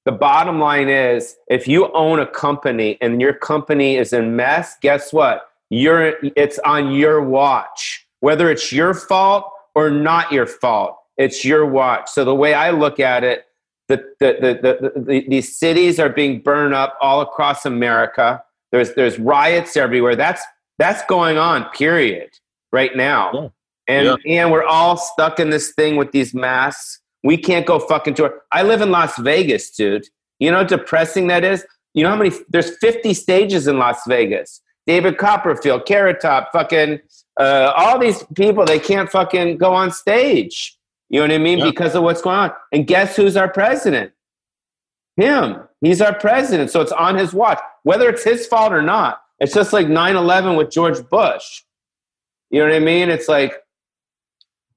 The bottom line is, if you own a company and your company is in mess, guess what? You're it's on your watch. Whether it's your fault or not your fault. It's your watch. So the way I look at it, the, the, the, the, the these cities are being burned up all across America. There's there's riots everywhere. That's that's going on. Period. Right now, yeah. and yeah. and we're all stuck in this thing with these masks. We can't go fucking tour. I live in Las Vegas, dude. You know how depressing that is. You know how many? There's 50 stages in Las Vegas. David Copperfield, Carrot Top, fucking uh, all these people, they can't fucking go on stage. You know what I mean? Because of what's going on. And guess who's our president? Him. He's our president. So it's on his watch. Whether it's his fault or not, it's just like 9 11 with George Bush. You know what I mean? It's like,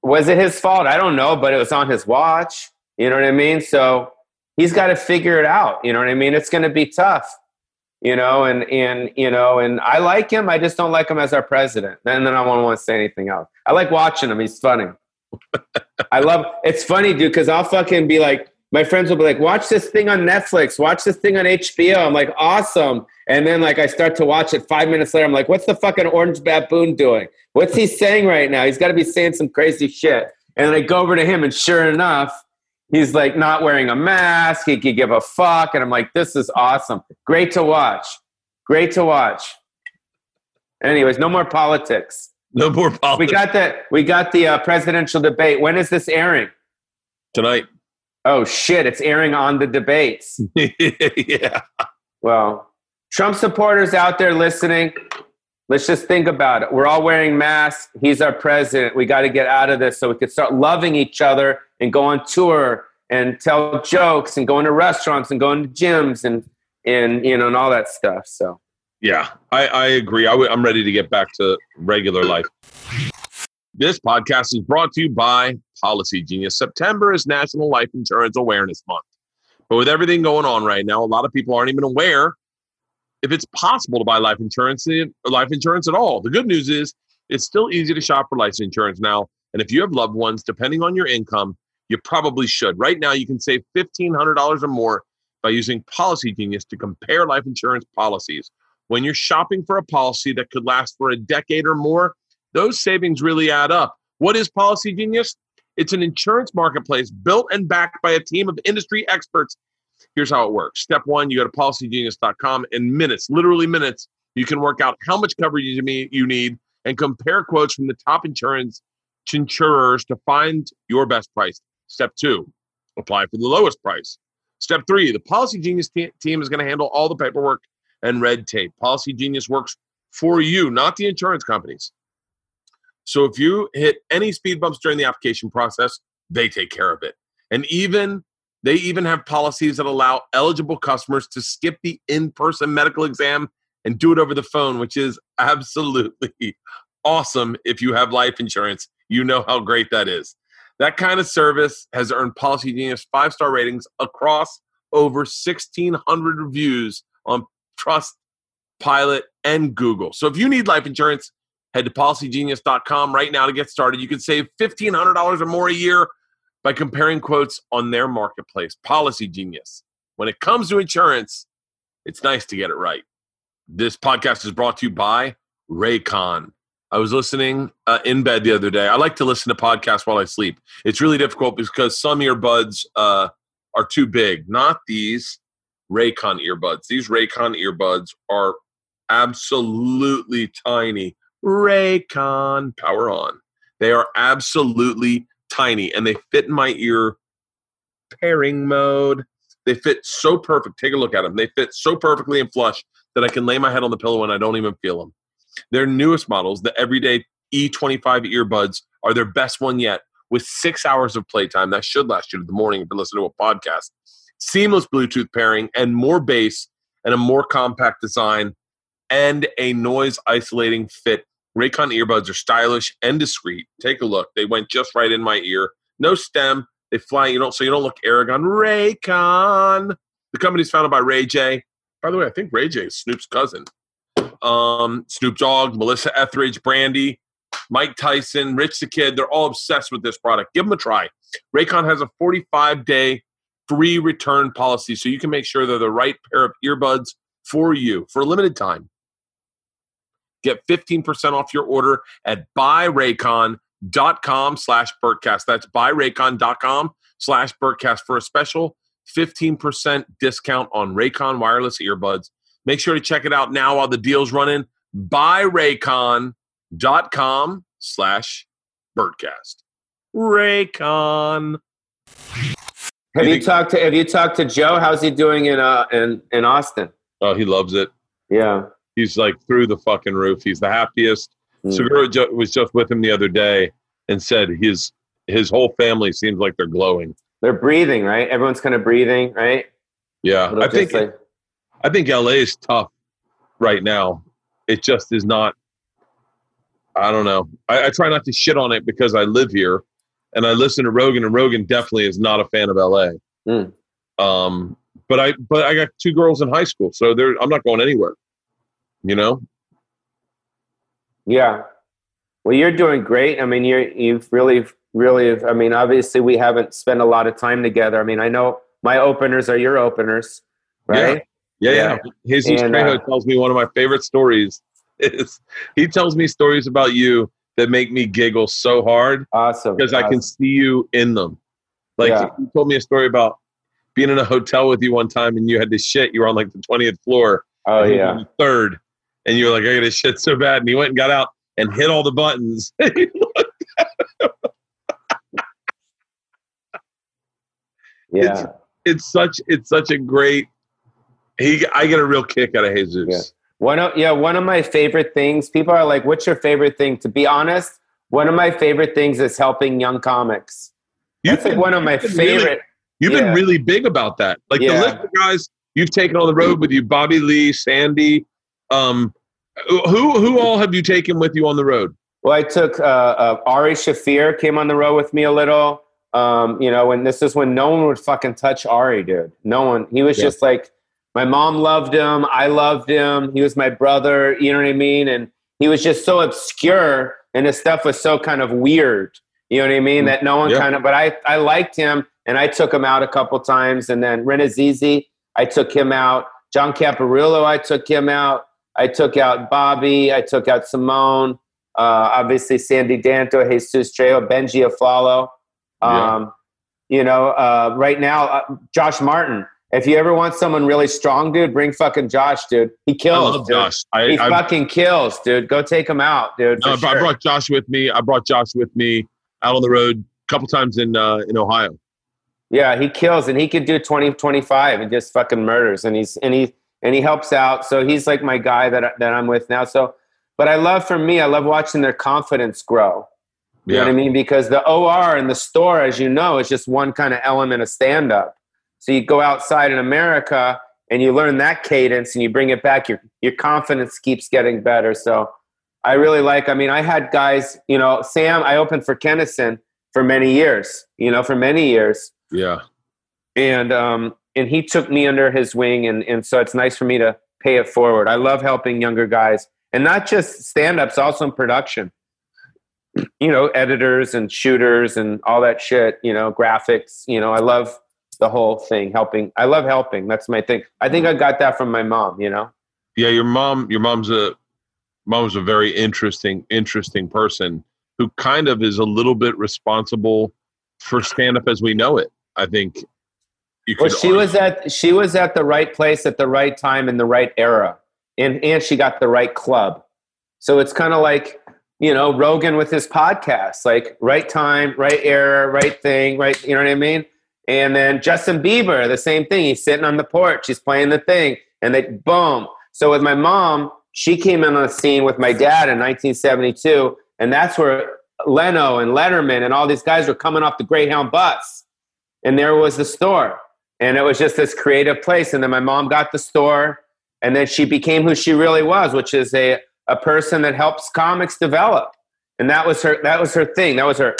was it his fault? I don't know, but it was on his watch. You know what I mean? So he's got to figure it out. You know what I mean? It's going to be tough you know, and and you know, and I like him. I just don't like him as our president. And then I won't want to say anything else. I like watching him. He's funny. I love. It's funny, dude, because I'll fucking be like, my friends will be like, watch this thing on Netflix, watch this thing on HBO. I'm like, awesome. And then like I start to watch it. Five minutes later, I'm like, what's the fucking orange baboon doing? What's he saying right now? He's got to be saying some crazy shit. And then I go over to him, and sure enough, he's like not wearing a mask. He could give a fuck. And I'm like, this is awesome. Great to watch. Great to watch. Anyways, no more politics. No more politics. We got the we got the uh, presidential debate. When is this airing? Tonight. Oh shit! It's airing on the debates. yeah. Well, Trump supporters out there listening, let's just think about it. We're all wearing masks. He's our president. We got to get out of this so we can start loving each other and go on tour and tell jokes and go into restaurants and go into gyms and and you know and all that stuff. So yeah, I, I agree. i w- I'm ready to get back to regular life. This podcast is brought to you by Policy Genius. September is National Life Insurance Awareness Month. But with everything going on right now, a lot of people aren't even aware if it's possible to buy life insurance, eh, life insurance at all. The good news is it's still easy to shop for life insurance now. And if you have loved ones, depending on your income, you probably should. Right now, you can save $1,500 or more by using Policy Genius to compare life insurance policies. When you're shopping for a policy that could last for a decade or more, those savings really add up. What is Policy Genius? It's an insurance marketplace built and backed by a team of industry experts. Here's how it works. Step one, you go to policygenius.com in minutes, literally minutes, you can work out how much coverage you need and compare quotes from the top insurance insurers to find your best price. Step two, apply for the lowest price. Step three, the Policy Genius te- team is going to handle all the paperwork and red tape. Policy Genius works for you, not the insurance companies. So if you hit any speed bumps during the application process, they take care of it. And even they even have policies that allow eligible customers to skip the in-person medical exam and do it over the phone, which is absolutely awesome if you have life insurance. You know how great that is. That kind of service has earned Policy Genius five star ratings across over 1,600 reviews on Trust, Pilot, and Google. So if you need life insurance, head to policygenius.com right now to get started. You can save $1,500 or more a year by comparing quotes on their marketplace. Policy Genius. When it comes to insurance, it's nice to get it right. This podcast is brought to you by Raycon. I was listening uh, in bed the other day. I like to listen to podcasts while I sleep. It's really difficult because some earbuds uh, are too big. Not these Raycon earbuds. These Raycon earbuds are absolutely tiny. Raycon, power on. They are absolutely tiny and they fit in my ear pairing mode. They fit so perfect. Take a look at them. They fit so perfectly and flush that I can lay my head on the pillow and I don't even feel them. Their newest models, the Everyday E25 earbuds, are their best one yet with six hours of playtime. That should last you to the morning if you listen to a podcast. Seamless Bluetooth pairing and more bass and a more compact design and a noise isolating fit. Raycon earbuds are stylish and discreet. Take a look. They went just right in my ear. No stem. They fly, you don't so you don't look arrogant. Raycon. The company's founded by Ray J. By the way, I think Ray J is Snoop's cousin. Um, Snoop Dogg, Melissa Etheridge, Brandy, Mike Tyson, Rich the Kid, they're all obsessed with this product. Give them a try. Raycon has a 45 day free return policy so you can make sure they're the right pair of earbuds for you for a limited time. Get 15% off your order at buyraycon.com slash Bertcast. That's buyraycon.com slash Bertcast for a special 15% discount on Raycon wireless earbuds. Make sure to check it out now while the deal's running. Buyraycon.com slash Bertcast. Raycon. Have you talked to Have you talked to Joe? How's he doing in uh in in Austin? Oh, he loves it. Yeah, He's like through the fucking roof. He's the happiest. Mm. Segura jo- was just with him the other day and said his his whole family seems like they're glowing. they're breathing right. Everyone's kind of breathing right. Yeah, I think like- I think LA is tough right now. It just is not. I don't know. I, I try not to shit on it because I live here, and I listen to Rogan, and Rogan definitely is not a fan of LA. Mm. Um, but I but I got two girls in high school, so they're I'm not going anywhere. You know, Yeah. Well, you're doing great. I mean, you're you've really, really. I mean, obviously, we haven't spent a lot of time together. I mean, I know my openers are your openers, right? yeah, yeah. Yeah. Jesus And, Trejo uh, tells me one of my favorite stories is he tells me stories about you that make me giggle so hard Awesome. because I can see you in them. Like Yeah. he told me a story about being in a hotel with you one time and you had to shit. You were on like the twentieth floor. Oh and he was yeah. third, and you were like, "I got to shit so bad," and he went and got out and hit all the buttons. Yeah. it's such it's such a great. He, I get a real kick out of Jesus. Yeah. One of yeah, one of my favorite things. People are like, "What's your favorite thing?" To be honest, one of my favorite things is helping young comics. You've That's like one of my been really- favorite. You've Yeah. been really big about that. Like the list of guys you've taken on the road with you, Bobby Lee, Sandy. Um, who who all have you taken with you on the road? Well, I took uh, uh, Ari Shaffir came on the road with me a little. Um, you know, and this is when no one would fucking touch Ari, dude. No one. He was Yeah. just like, my mom loved him. I loved him. He was my brother. You know what I mean? And he was just so obscure, and his stuff was so kind of weird. You know what I mean? That no one Yeah. kind of. But I I liked him, and I took him out a couple times. And then Rannazzisi, I took him out. John Caparulo, I took him out. I took out Bobby. I took out Simone. Uh, obviously, Sandy Danto, Jesus Trejo, Benji Aflalo. Yeah. Um, You know, uh, right now, uh, Josh Martin. If you ever want someone really strong, dude, bring fucking Josh, dude. He I kills. love dude. Josh. I, He I, fucking kills, dude. Go take him out, dude. no, for I brought Josh with me. I brought Josh with me out on the road a couple times in uh, in Ohio. Yeah, he kills and he could do 20 25 and just fucking murders and he's and he and he helps out. So he's like my guy that that I'm with now. So but I love for me, I love watching their confidence grow. You know what I mean? Because the OR and the store, as you know, is just one kind of element of stand up. So you go outside in America and you learn that cadence and you bring it back, your your confidence keeps getting better. So I really like, I mean, I had guys, you know, Sam, I opened for Kinison for many years, you know, for many years yeah, and um, and he took me under his wing, and and so it's nice for me to pay it forward. I love helping younger guys, and not just stand ups, also in production. you know, editors and shooters and all that shit, you know, graphics, you know, I love the whole thing, helping. I love helping. That's my thing. I think I got that from my mom, you know. Yeah, your mom your mom's a mom's a very interesting interesting person who kind of is a little bit responsible for stand up as we know it. I think well, she argue. was at she was at the right place at the right time in the right era, and and she got the right club. So it's kind of like you know Rogan with his podcast, like right time, right era, right thing, right. You know what I mean? And then Justin Bieber, the same thing. He's sitting on the porch, he's playing the thing, and they boom. So with my mom, she came in on the scene with my dad in 1972, and that's where Leno and Letterman and all these guys were coming off the Greyhound bus, and there was the store and it was just this creative place. And then my mom got the store, and then she became who she really was, which is a a person that helps comics develop. And that was her. That was her thing. That was her.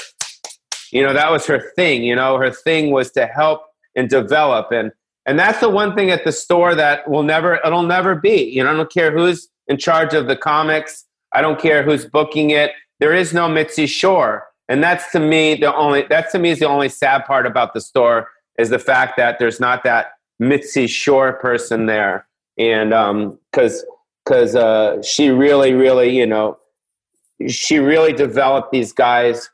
You know, that was her thing. You know, her thing was to help and develop. And and that's the one thing at the store that will never. It'll never be. You know, I don't care who's in charge of the comics. I don't care who's booking it. There is no Mitzi Shore. And that's to me the only that's to me is the only sad part about the store is the fact that there's not that Mitzi Shore person there, and because um, because uh, she really, really, you know, she really developed these guys,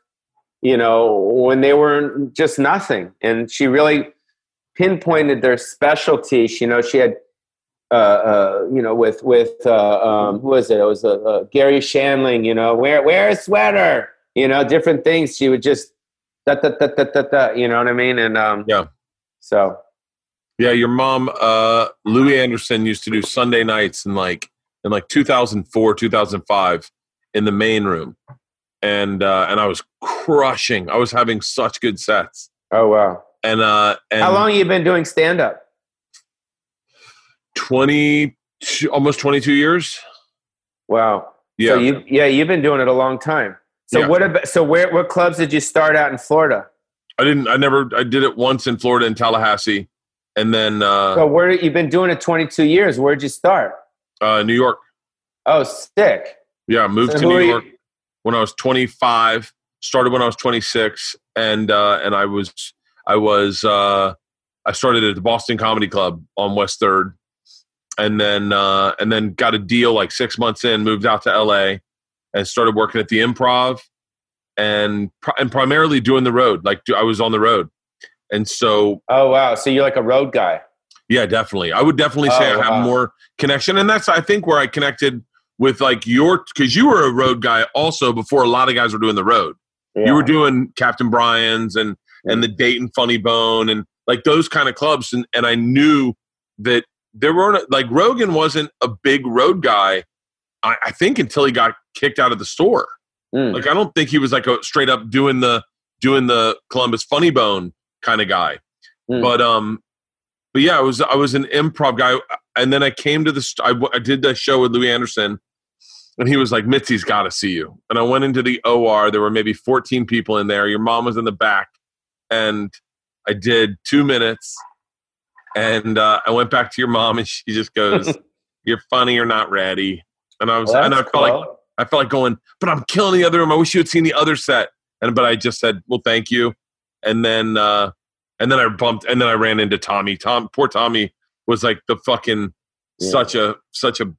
you know, when they were just nothing, and she really pinpointed their specialties. You know, she had. Uh, uh, you know, with with uh, um, who was it? It was uh, uh, Garry Shandling. You know, wear wear a sweater. You know, different things. She would just da, da, da, da, da, da, you know what I mean? And um, yeah. So yeah, your mom, uh, Louie Anderson used to do Sunday nights in like in like 2004, 2005 in the main room, and uh, and I was crushing. I was having such good sets. Oh wow! And uh, and how long you been doing stand up? Twenty, almost twenty two years. Wow. Yeah. So you yeah you've been doing it a long time. So yeah. what about so where what clubs did you start out in Florida? I didn't. I never. I did it once in Florida in Tallahassee, and then. Uh, so where you've been doing it 22 years? Where'd you start? Uh, New York. Oh, sick. Yeah, moved so to New York you? when I was 25. Started when I was 26, and uh, and I was I was uh, I started at the Boston Comedy Club on West Third, and then uh, and then got a deal like six months in. Moved out to L.A. and started working at the Improv and and primarily doing the road. Like I was on the road, and so. Oh wow! So you're like a road guy. Yeah, definitely. I would definitely say oh, I have wow. more connection, and that's I think where I connected with like your because you were a road guy also before a lot of guys were doing the road. Yeah. You were doing Captain Brian's and and the Dayton Funny Bone and like those kind of clubs, and and I knew that there weren't like Rogan wasn't a big road guy. I, I think until he got kicked out of the store. Mm. Like I don't think he was like a straight up doing the doing the Columbus Funny Bone kind of guy. Mm. But um, but yeah, I was I was an improv guy, and then I came to the I, I did the show with Louie Anderson, and he was like, "Mitzi's got to see you." And I went into the OR. There were maybe 14 people in there. Your mom was in the back, and I did two minutes, and uh, I went back to your mom, and she just goes, "You're funny. You're not ready." And I was, well, and I felt cool. like I felt like going, but I'm killing the other room. I wish you had seen the other set. And but I just said, well, thank you. And then uh, and then I bumped, and then I ran into Tommy. Tom, poor Tommy was like the fucking yeah. such a such a.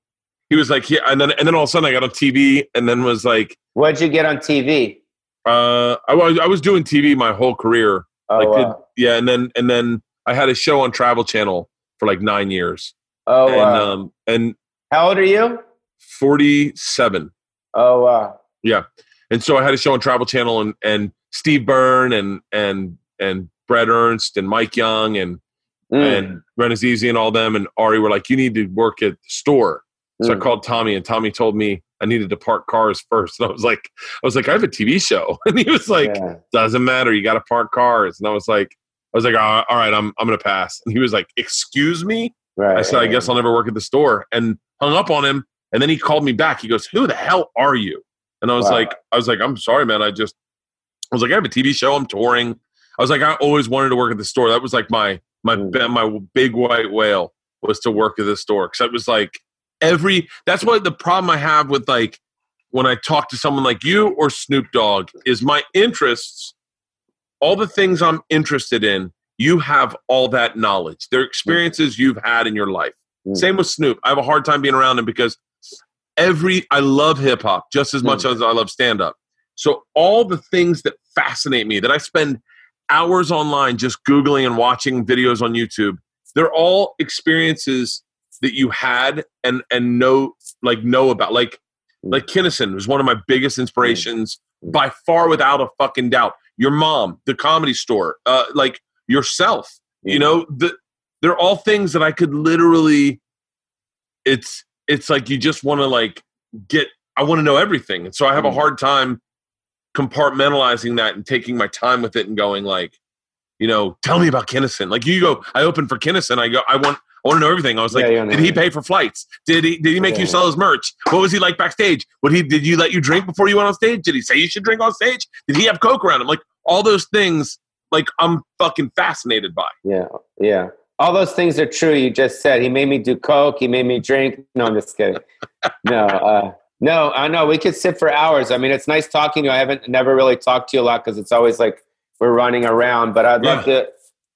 He was like, yeah, and then and then all of a sudden I got on TV, and then was like, what'd you get on TV? Uh, I was I was doing TV my whole career. Oh, like, wow. yeah, and then and then I had a show on Travel Channel for like nine years. Oh, and, wow. Um, and how old are you? Forty-seven. Oh wow. Yeah. And so I had a show on Travel Channel and and Steve Byrne and and and Bret Ernst and Mike Young and mm. and Rannazzisi and all them and Ari were like, You need to work at the store. So mm. I called Tommy and Tommy told me I needed to park cars first. And I was like, I was like, I have a TV show. And he was like, yeah. doesn't matter. You got to park cars. And I was like, I was like, all right, I'm, I'm going to pass. And he was like, excuse me. Right, I said, I guess I'll never work at the store and hung up on him. And then he called me back. He goes, "Who the hell are you?" And I was wow. like, "I was like, I'm sorry, man. I just, I was like, I have a TV show. I'm touring. I was like, I always wanted to work at the store. That was like my my mm. my big white whale was to work at the store because it was like every. That's what the problem I have with like when I talk to someone like you or Snoop Dogg is my interests, all the things I'm interested in, you have all that knowledge. They're experiences you've had in your life. Mm. Same with Snoop. I have a hard time being around him because every I love hip hop just as much Mm. as I love stand up. So all the things that fascinate me that I spend hours online just googling and watching videos on YouTube, they're all experiences that you had and and know like know about. Like Mm. like Kinison was one of my biggest inspirations Mm. by far without a fucking doubt. Your mom, the comedy store, uh, like yourself. You Mm. know, the, they're all things that I could literally. It's it's like you just want to like get. I want to know everything, and so I have a Mm. hard time compartmentalizing that and taking my time with it and going like, you know, tell me about Kinison. Like you go, I open for Kinison. I go, I want, I want to know everything. I was like, Yeah, did he pay for flights? Did he, did he make Yeah. you sell his merch? What was he like backstage? Would he, did you let you drink before you went on stage? Did he say you should drink on stage? Did he have coke around him? Like all those things, like I'm fucking fascinated by. Yeah, yeah. All those things are true. You just said he made me do coke. He made me drink. No, I'm just kidding. no, uh, no, I know we could sit for hours. I mean, it's nice talking to you. I haven't never really talked to you a lot because it's always like we're running around. But I'd love to.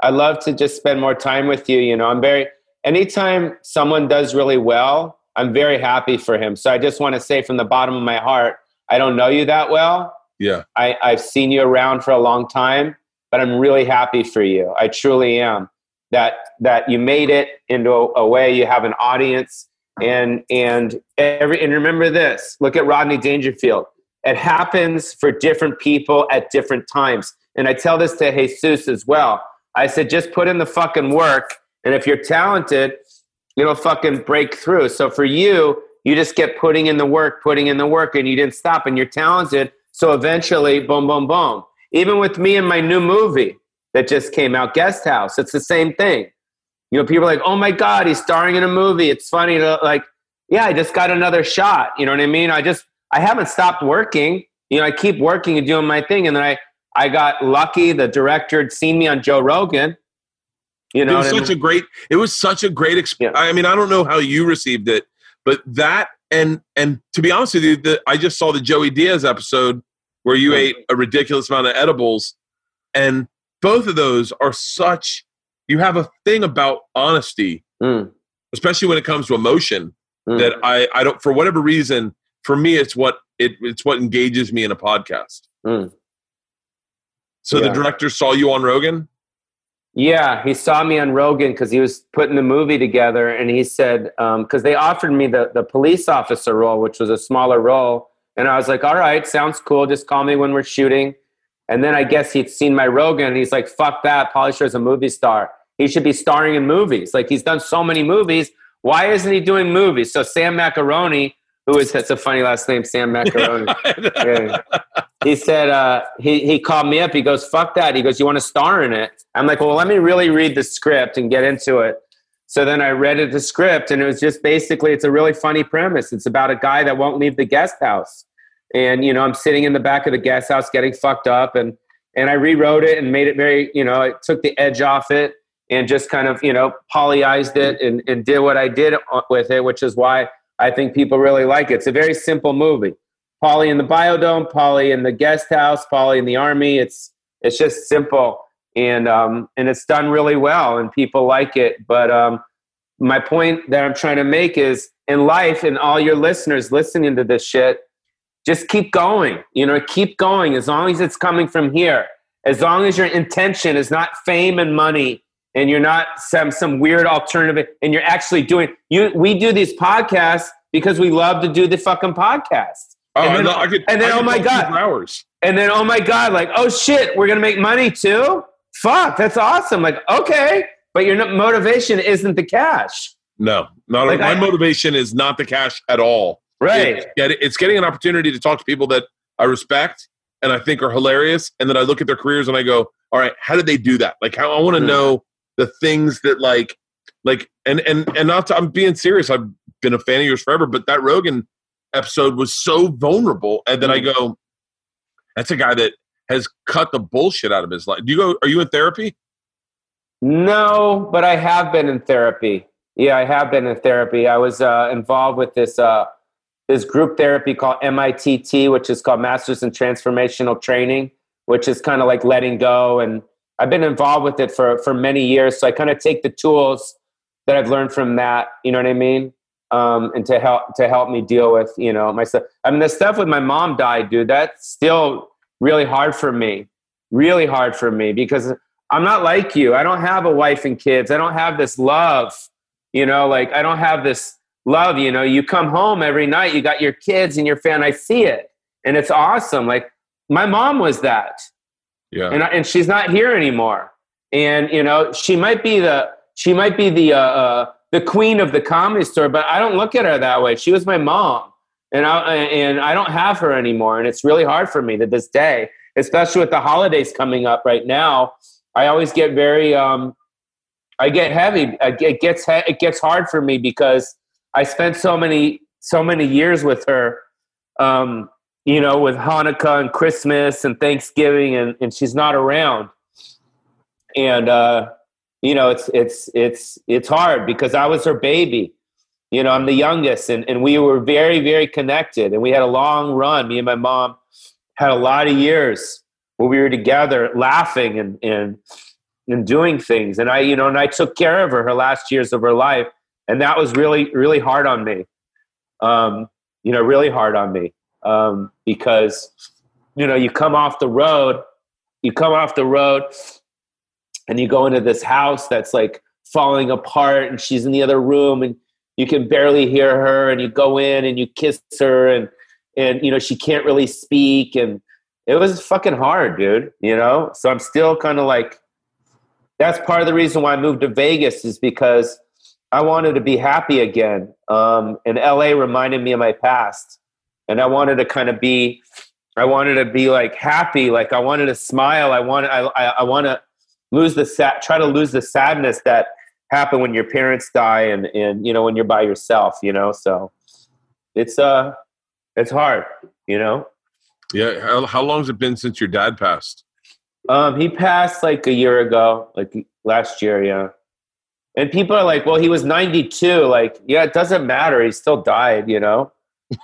I'd love to just spend more time with you. You know, I'm very. Anytime someone does really well, I'm very happy for him. So I just want to say from the bottom of my heart, I don't know you that well. Yeah. I, I've seen you around for a long time, but I'm really happy for you. I truly am. That that you made it into a, a way you have an audience and and every and remember this. Look at Rodney Dangerfield. It happens for different people at different times. And I tell this to Jesus as well. I said, just put in the fucking work, and if you're talented, it'll fucking break through. So for you, you just get putting in the work, putting in the work, and you didn't stop, and you're talented. So eventually, boom, boom, boom. Even with me and my new movie that just came out, Guest House, it's the same thing. You know, people are like, oh my God, he's starring in a movie. It's funny to like, yeah, I just got another shot. You know what I mean? I just, I haven't stopped working. You know, I keep working and doing my thing. And then I, I got lucky. The director had seen me on Joe Rogan. You It know, was what I such mean? a great, it was such a great experience. Yeah. I mean, I don't know how you received it, but that, and, and to be honest with you, the, I just saw the Joey Diaz episode where you Yeah. ate a ridiculous amount of edibles. And both of those are such, you have a thing about honesty, Mm, especially when it comes to emotion mm. that I, I don't, for whatever reason, for me, it's what it, it's what engages me in a podcast. Mm. So the director saw you on Rogan. Yeah, he saw me on Rogan because he was putting the movie together, and he said because they offered me the the police officer role, which was a smaller role, and I was like, "All right, sounds cool. Just call me when we're shooting." And then I guess he'd seen my Rogan, and he's like, "Fuck that! Pauly Shore's a movie star. He should be starring in movies. Like he's done so many movies. Why isn't he doing movies?" So Sam Macaroni, who is that's a funny last name, Sam Macaroni. Yeah. He said uh, he he called me up. He goes, "Fuck that." He goes, "You want to star in it?" I'm like, "Well, let me really read the script and get into it." So then I read it, the script, and it was just basically it's a really funny premise. It's about a guy that won't leave the guest house, and you know I'm sitting in the back of the guest house getting fucked up, and and I rewrote it and made it very you know I took the edge off it and just kind of you know polyized it and, and did what I did with it, which is why I think people really like it. It's a very simple movie. Pauly in the biodome, Pauly in the guest house, Pauly in the army. It's it's just simple and um, and it's done really well and people like it. But um, my point that I'm trying to make is in life and all your listeners listening to this shit, just keep going. You know, keep going as long as it's coming from here. As long as your intention is not fame and money and you're not some some weird alternative and you're actually doing you we do these podcasts because we love to do the fucking podcast. Oh, And I then- know- I could, and then, I oh my talk to you God. hours. And then, oh my God, like, oh shit, we're gonna make money too? Fuck, that's awesome. Like, okay, but your motivation isn't the cash. No, not Like my I- motivation is not the cash at all. Right. It's, get, it's getting an opportunity to talk to people that I respect and I think are hilarious, and then I look at their careers and I go, all right, how did they do that? Like, how I want to Hmm. know the things that like, like, and and and not. To, I'm being serious. I've been a fan of yours forever, but that Rogan episode was so vulnerable, and then I Hmm. go, that's a guy that has cut the bullshit out of his life. Do you go? Are you in therapy? No, but I have been in therapy. Yeah, I have been in therapy. I was uh, involved with this uh, this group therapy called MITT, which is called Masters in Transformational Training, which is kind of like letting go. And I've been involved with it for for many years. So I kind of take the tools that I've learned from that. You know what I mean? Um, and to help to help me deal with you know myself. I mean, the stuff with my mom died, dude. That's still really hard for me. Really hard for me because I'm not like you. I don't have a wife and kids. I don't have this love. You know, like I don't have this love. You know, you come home every night. You got your kids and your family. I see it, and it's awesome. Like my mom was that. Yeah. And and she's not here anymore. And you know, she might be the she might be the uh, uh, the queen of the comedy store, but I don't look at her that way. She was my mom, and I and I don't have her anymore, and it's really hard for me to this day, especially with the holidays coming up right now. I always get very um, I get heavy. It gets it gets hard for me because I spent so many so many years with her. Um, you know, with Hanukkah and Christmas and Thanksgiving, and, and she's not around. And uh, you know, it's it's it's it's hard because I was her baby. You know, I'm the youngest, and, and we were very, very connected, and we had a long run. Me and my mom had a lot of years where we were together, laughing and and and doing things. And I, you know, and I took care of her her last years of her life, and that was really, really hard on me. Um, you know, really hard on me um, because you know you come off the road, you come off the road, and you go into this house that's like falling apart, and she's in the other room, and you can barely hear her, and you go in and you kiss her, and and you know she can't really speak, and it was fucking hard, dude. You know, so I'm still kind of like. That's part of the reason why I moved to Vegas is because I wanted to be happy again. Um, and LA reminded me of my past and I wanted to kind of be, I wanted to be like happy, like I wanted to smile. I want, I, I, I want to lose the sad, try to lose the sadness that happen when your parents die, and and you know when you're by yourself, you know. So it's uh, it's hard, you know. Yeah. How, how long's it been since your dad passed? Um, he passed like a year ago, like last year, yeah. And people are like, "Well, he was 92." Like, yeah, it doesn't matter. He still died, you know.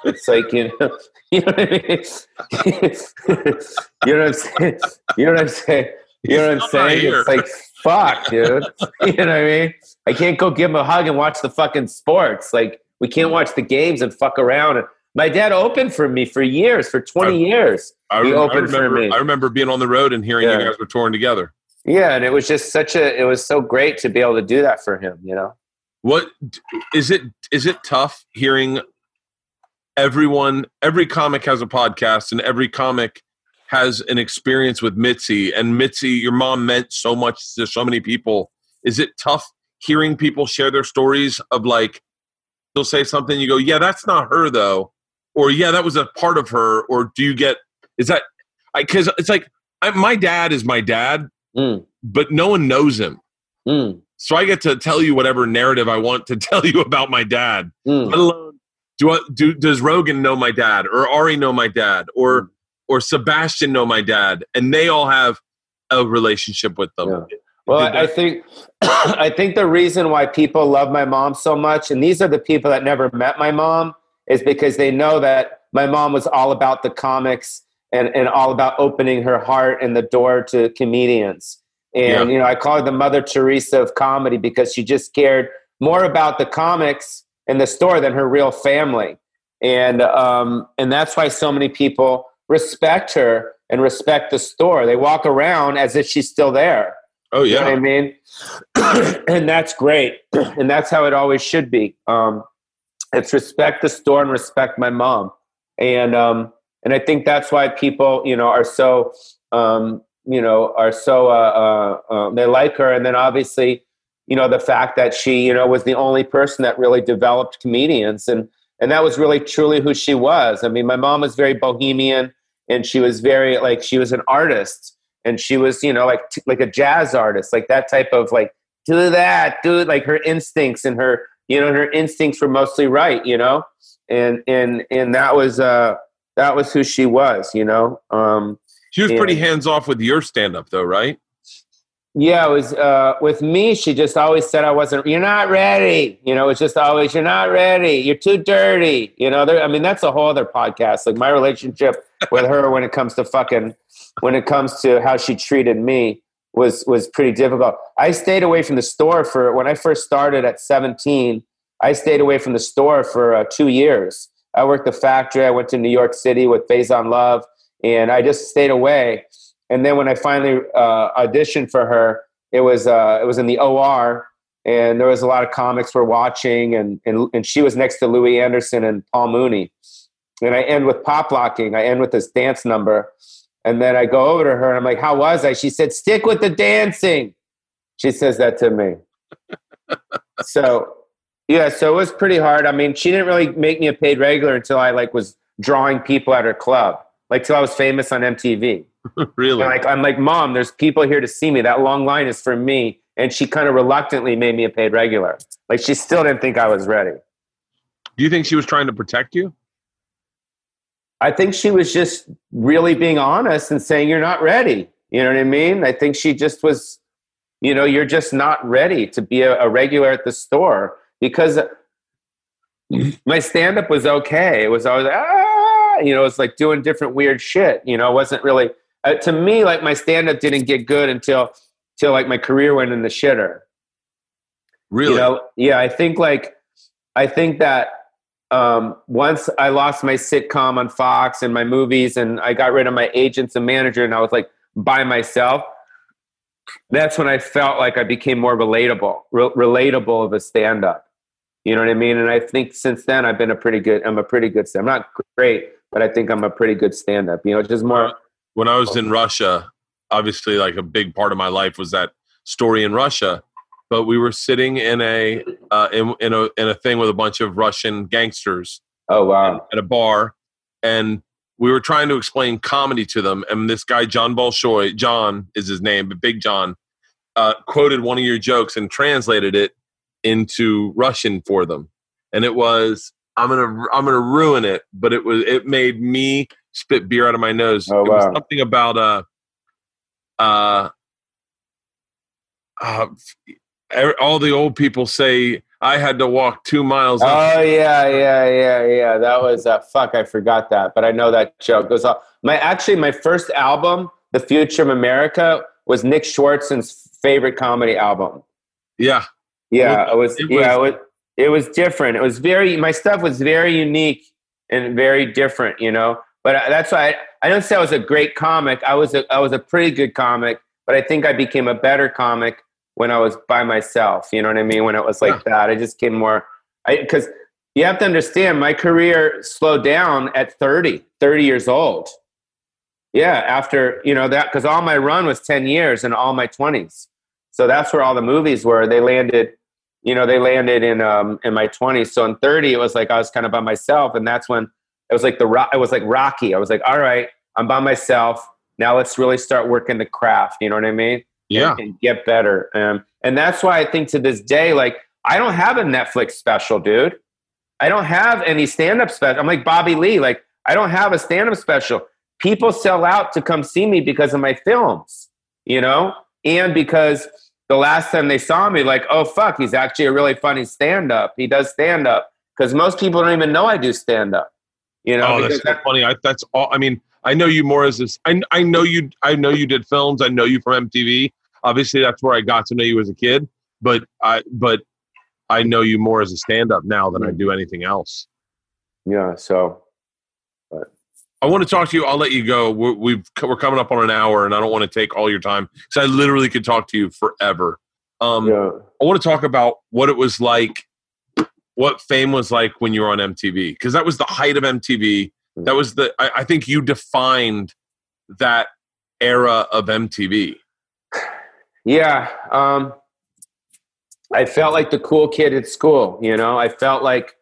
It's like you know, you know what I mean. you know what I'm saying. You know what I'm saying. You know what I'm saying. It's like fuck, dude. You know what I mean. I can't go give him a hug and watch the fucking sports. Like we can't watch the games and fuck around. And my dad opened for me for years, for 20 I, years. I, he I remember. for me. I remember being on the road and hearing Yeah. you guys were touring together. Yeah, and it was just such a. It was so great to be able to do that for him. You know. What is it? Is it tough hearing everyone? Every comic has a podcast, and every comic has an experience with Mitzi. And Mitzi, your mom meant so much to so many people. Is it tough hearing people share their stories of like they'll say something, you go, "Yeah, that's not her though," or "Yeah, that was a part of her," or do you get? Is that? I Because it's like I, my dad is my dad, Mm, but no one knows him. mm, So I get to tell you whatever narrative I want to tell you about my dad. mm. Let alone do I, do does Rogan know my dad or Ari know my dad or or Sebastian know my dad and they all have a relationship with them. Yeah. Well, I think I think the reason why people love my mom so much, and these are the people that never met my mom, is because they know that my mom was all about the comics and, and all about opening her heart and the door to comedians. And Yeah. you know, I call her the Mother Teresa of comedy because she just cared more about the comics and the store than her real family. And um, and that's why so many people respect her and respect the store. They walk around as if she's still there. Oh You know what I mean? and that's great. and that's how it always should be. Um, it's respect the store and respect my mom. And um, and I think that's why people, you know, are so um, you know, are so uh, uh, uh, they like her. And then obviously, you know, the fact that she, you know, was the only person that really developed comedians and and that was really truly who she was. I mean, my mom was very bohemian and she was very like she was an artist and she was you know like t- like a jazz artist like that type of like do that do like her instincts and her you know her instincts were mostly right you know and and and that was uh that was who she was you know um She was pretty hands off with your stand up though, right? Yeah, it was uh, with me. She just always said I wasn't. You're not ready. You know, it's just always you're not ready. You're too dirty. You know, there, I mean, that's a whole other podcast. Like my relationship with her when it comes to fucking, when it comes to how she treated me was was pretty difficult. I stayed away from the store for when I first started at 17. I stayed away from the store for uh, two years. I worked the factory. I went to New York City with Faizon Love, and I just stayed away and then when I finally uh, auditioned for her, it was uh, it was in the OR, and there was a lot of comics were watching, and and and she was next to Louie Anderson and Paul Mooney, and I end with pop locking. I end with this dance number, and then I go over to her and I'm like, "How was I?" She said, "Stick with the dancing." She says that to me. so yeah, so it was pretty hard. I mean, she didn't really make me a paid regular until I like was drawing people at her club, like till I was famous on MTV. really? like I'm like, mom, there's people here to see me. That long line is for me. And she kind of reluctantly made me a paid regular. Like she still didn't think I was ready. Do you think she was trying to protect you? I think she was just really being honest and saying you're not ready. You know what I mean? I think she just was, you know, you're just not ready to be a, a regular at the store because my stand up was okay. It was always ah, you know, it's like doing different weird shit. You know, it wasn't really uh, to me, like my stand up didn't get good until till like my career went in the shitter. Really? You know, yeah, I think like I think that um, once I lost my sitcom on Fox and my movies, and I got rid of my agents and manager, and I was like by myself. That's when I felt like I became more relatable, re- relatable of a stand up. You know what I mean? And I think since then I've been a pretty good. I'm a pretty good. I'm not great, but I think I'm a pretty good stand up. You know, just more when I was in Russia, obviously, like a big part of my life was that story in Russia. But we were sitting in a uh, in, in a in a thing with a bunch of Russian gangsters. Oh wow! At a bar, and we were trying to explain comedy to them. And this guy John Bolshoi, John is his name, but Big John, uh, quoted one of your jokes and translated it into Russian for them. And it was, "I'm gonna I'm gonna ruin it," but it was it made me spit beer out of my nose. Oh, it wow. was something about uh, uh, uh, all the old people say I had to walk two miles. Oh yeah, yeah, yeah, yeah. That was uh, fuck. I forgot that, but I know that joke goes off. My actually, my first album, "The Future of America," was Nick Swardson's favorite comedy album. Yeah, yeah. It was, it was yeah. It was, it was different. It was very. My stuff was very unique and very different. You know, but that's why I, I don't say I was a great comic. I was a, I was a pretty good comic, but I think I became a better comic when I was by myself. You know what I mean? When it was like yeah. that, I just came more. Because you have to understand, my career slowed down at 30, 30 years old. Yeah, after you know that, because all my run was 10 years and all my 20s. So that's where all the movies were. They landed, you know, they landed in um, in my 20s. So in 30, it was like I was kind of by myself, and that's when it was like the ro- it was like Rocky. I was like, all right, I'm by myself. Now let's really start working the craft. You know what I mean? Yeah. And, and get better. Um, and that's why I think to this day, like I don't have a Netflix special, dude. I don't have any stand-up special. I'm like Bobby Lee. Like I don't have a stand-up special. People sell out to come see me because of my films, you know, and because the last time they saw me, like, oh fuck, he's actually a really funny stand-up. He does stand-up because most people don't even know I do stand-up. You know, oh, that's so that, funny. I, that's all. I mean, I know you more as this. I, I know you. I know you did films. I know you from MTV. Obviously, that's where I got to know you as a kid. But I, but I know you more as a stand-up now than I hmm. do anything else. Yeah. So. I want to talk to you. I'll let you go. We're, we've we're coming up on an hour, and I don't want to take all your time because I literally could talk to you forever. Um, yeah. I want to talk about what it was like what fame was like when you were on MTV because that was the height of MTV. That was the I, I think you defined that era of MTV. Yeah, um, I felt like the cool kid at school. You know, I felt like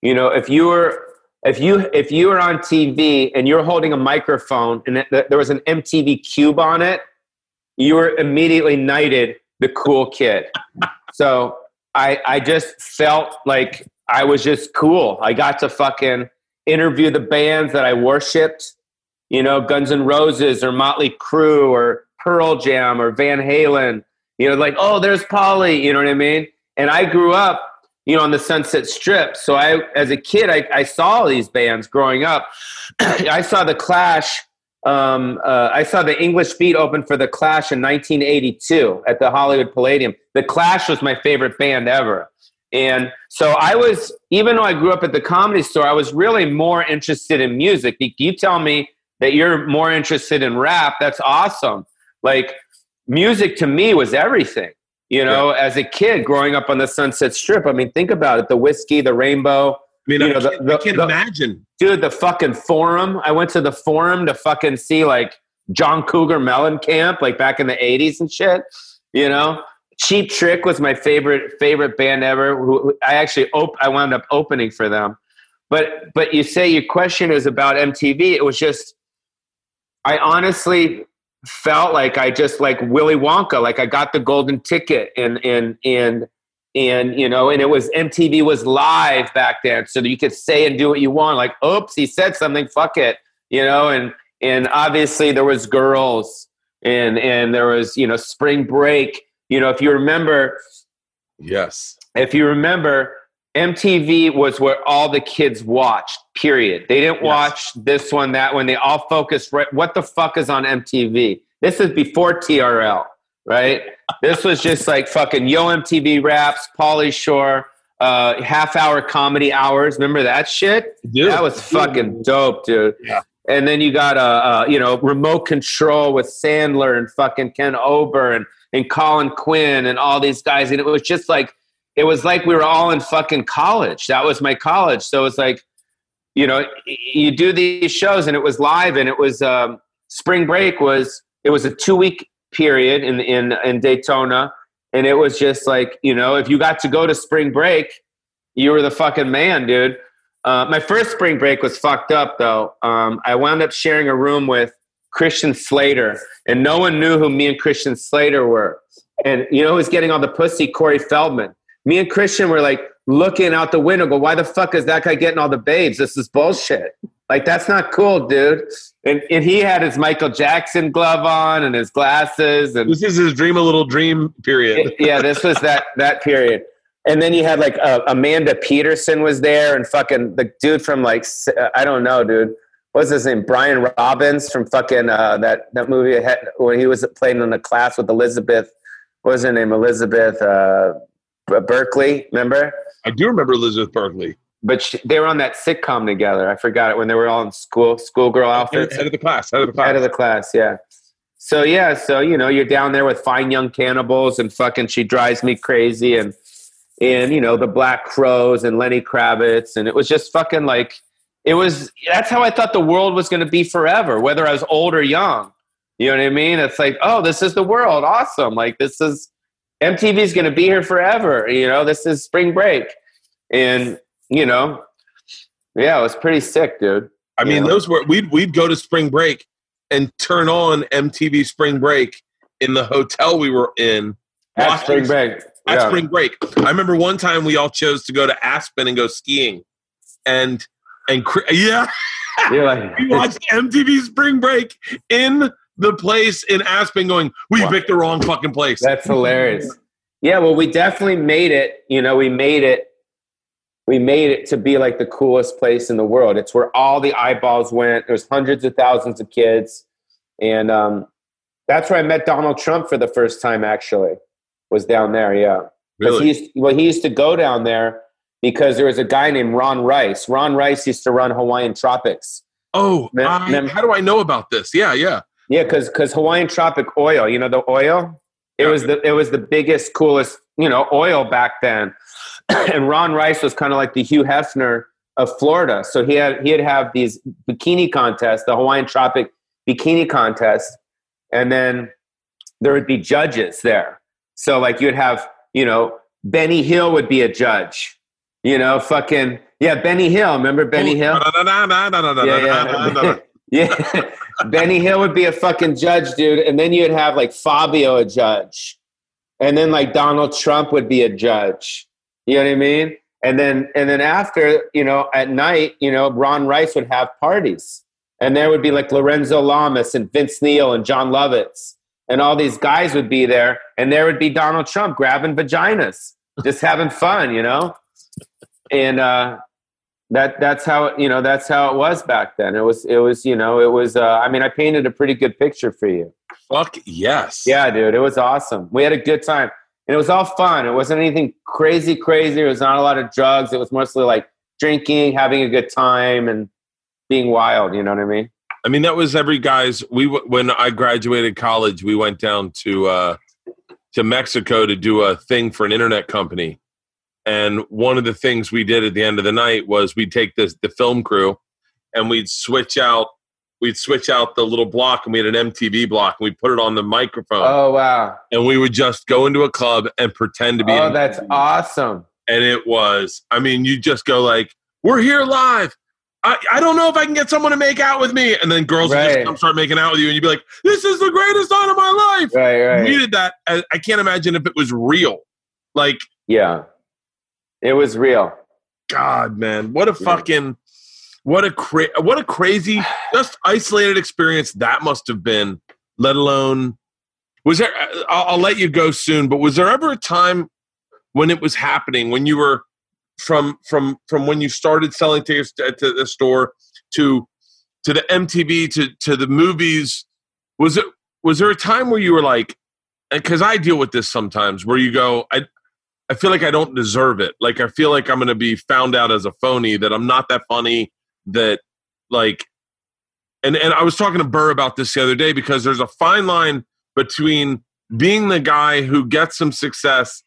you know if you were if you if you were on TV and you're holding a microphone and it, there was an MTV cube on it, you were immediately knighted the cool kid. so I, I just felt like I was just cool. I got to fucking interview the bands that I worshipped, you know, Guns N' Roses or Motley Crue or Pearl Jam or Van Halen. You know, like, oh, there's Pauly. You know what I mean? And I grew up, you know, on the Sunset Strip. So I, as a kid, I, I saw these bands growing up. I saw the Clash. Um, uh, I saw the English Beat open for the Clash in 1982 at the Hollywood Palladium. The Clash was my favorite band ever. And so I was, even though I grew up at the comedy store, I was really more interested in music. You tell me that you're more interested in rap. That's awesome. Like music to me was everything. You know, yeah. as a kid growing up on the Sunset Strip, I mean, think about it: the whiskey, the rainbow. I mean, you I, know, the, the, I can't the, imagine, dude. The fucking forum. I went to the forum to fucking see like John Cougar Mellencamp, like back in the '80s and shit. You know, Cheap Trick was my favorite favorite band ever. Who I actually op- I wound up opening for them. But but you say your question is about MTV. It was just I honestly felt like I just like Willy Wonka, like I got the golden ticket and and and and you know, and it was MTV was live back then, so that you could say and do what you want. Like, oops, he said something, fuck it, you know, and and obviously there was girls and and there was you know spring break. You know, if you remember, yes, if you remember, MTV was where all the kids watched, period. They didn't yes. watch this one, that one. They all focused right. What the fuck is on MTV? This is before TRL, right? this was just like fucking Yo MTV Raps, Pauly Shore, uh, half hour comedy hours. Remember that shit? Dude. That was fucking dope, dude. Yeah. And then you got a, uh, uh, you know, remote control with Sandler and fucking Ken Ober and, and Colin Quinn and all these guys. And it was just like, it was like we were all in fucking college. That was my college. So it's like, you know, you do these shows and it was live and it was um, spring break was it was a two week period in in in Daytona and it was just like you know if you got to go to spring break, you were the fucking man, dude. Uh, my first spring break was fucked up though. Um, I wound up sharing a room with Christian Slater, and no one knew who me and Christian Slater were. And you know who was getting all the pussy? Corey Feldman me and Christian were like looking out the window, go, why the fuck is that guy getting all the babes? This is bullshit. Like, that's not cool, dude. And, and he had his Michael Jackson glove on and his glasses. And this is his dream a little dream period. yeah, this was that that period. And then you had like uh, Amanda Peterson was there, and fucking the dude from like I don't know, dude. What's his name? Brian Robbins from fucking uh, that that movie where he was playing in the class with Elizabeth. What was her name? Elizabeth. Uh, Uh, Berkley, remember? I do remember Elizabeth Berkley. But she, they were on that sitcom together. I forgot it when they were all in school, schoolgirl outfits. Head of the class. Head of the class. Head of the class. Yeah. So yeah, so you know, you're down there with fine young cannibals and fucking she drives me crazy and and you know the Black Crowes and Lenny Kravitz and it was just fucking like it was. That's how I thought the world was going to be forever, whether I was old or young. You know what I mean? It's like, oh, this is the world. Awesome. Like this is MTV is going to be here forever. You know, this is spring break. And, you know, yeah, it was pretty sick, dude. I mean, know? those were, we'd, we'd go to spring break and turn on MTV spring break in the hotel we were in. At spring break. At yeah. spring break. I remember one time we all chose to go to Aspen and go skiing. And, and yeah. Like, we watched MTV spring break in the place in Aspen going, we wow. picked the wrong fucking place. That's hilarious. Yeah, well, we definitely made it. You know, we made it. We made it to be like the coolest place in the world. It's where all the eyeballs went. There's hundreds of thousands of kids, and um, that's where I met Donald Trump for the first time. Actually, was down there. Yeah, really? He used, well, he used to go down there because there was a guy named Ron Rice. Ron Rice used to run Hawaiian Tropics. Oh, I, how do I know about this? Yeah, yeah. Yeah, because because Hawaiian Tropic Oil, you know the oil, it was the it was the biggest, coolest, you know, oil back then. and Ron Rice was kind of like the Hugh Hefner of Florida. So he had he'd have these bikini contests, the Hawaiian Tropic Bikini Contest, and then there would be judges there. So like you'd have, you know, Benny Hill would be a judge. You know, fucking yeah, Benny Hill. Remember Benny Hill? yeah, yeah. yeah. Benny Hill would be a fucking judge, dude. And then you'd have like Fabio a judge. And then like Donald Trump would be a judge. You know what I mean? And then and then after, you know, at night, you know, Ron Rice would have parties. And there would be like Lorenzo Lamas and Vince Neil and Jon Lovitz. and all these guys would be there, and there would be Donald Trump grabbing vaginas, just having fun, you know. And uh, that that's how you know that's how it was back then. It was it was you know it was. Uh, I mean, I painted a pretty good picture for you. Fuck yes. Yeah, dude, it was awesome. We had a good time, and it was all fun. It wasn't anything crazy, crazy. It was not a lot of drugs. It was mostly like drinking, having a good time, and being wild. You know what I mean? I mean, that was every guy's. We when I graduated college, we went down to uh, to Mexico to do a thing for an internet company, and one of the things we did at the end of the night was we'd take this the film crew, and we'd switch out we'd switch out the little block, and we had an MTV block, and we put it on the microphone. Oh wow! And we would just go into a club and pretend to be. Oh, that's awesome! And it was. I mean, you just go like, "We're here live." I, I don't know if I can get someone to make out with me. And then girls right. would just come start making out with you, and you'd be like, this is the greatest night of my life. Right, right. We did that. I, I can't imagine if it was real. Like, yeah, it was real. God, man, what a fucking, what a cra- what a crazy, just isolated experience that must have been. Let alone, was there? Uh, I'll, I'll let you go soon, but was there ever a time when it was happening when you were from from from when you started selling tickets to, to the store to to the MTV to to the movies was it was there a time where you were like because I deal with this sometimes where you go I I feel like I don't deserve it like I feel like I'm going to be found out as a phony that I'm not that funny that like and and I was talking to Burr about this the other day because there's a fine line between being the guy who gets some success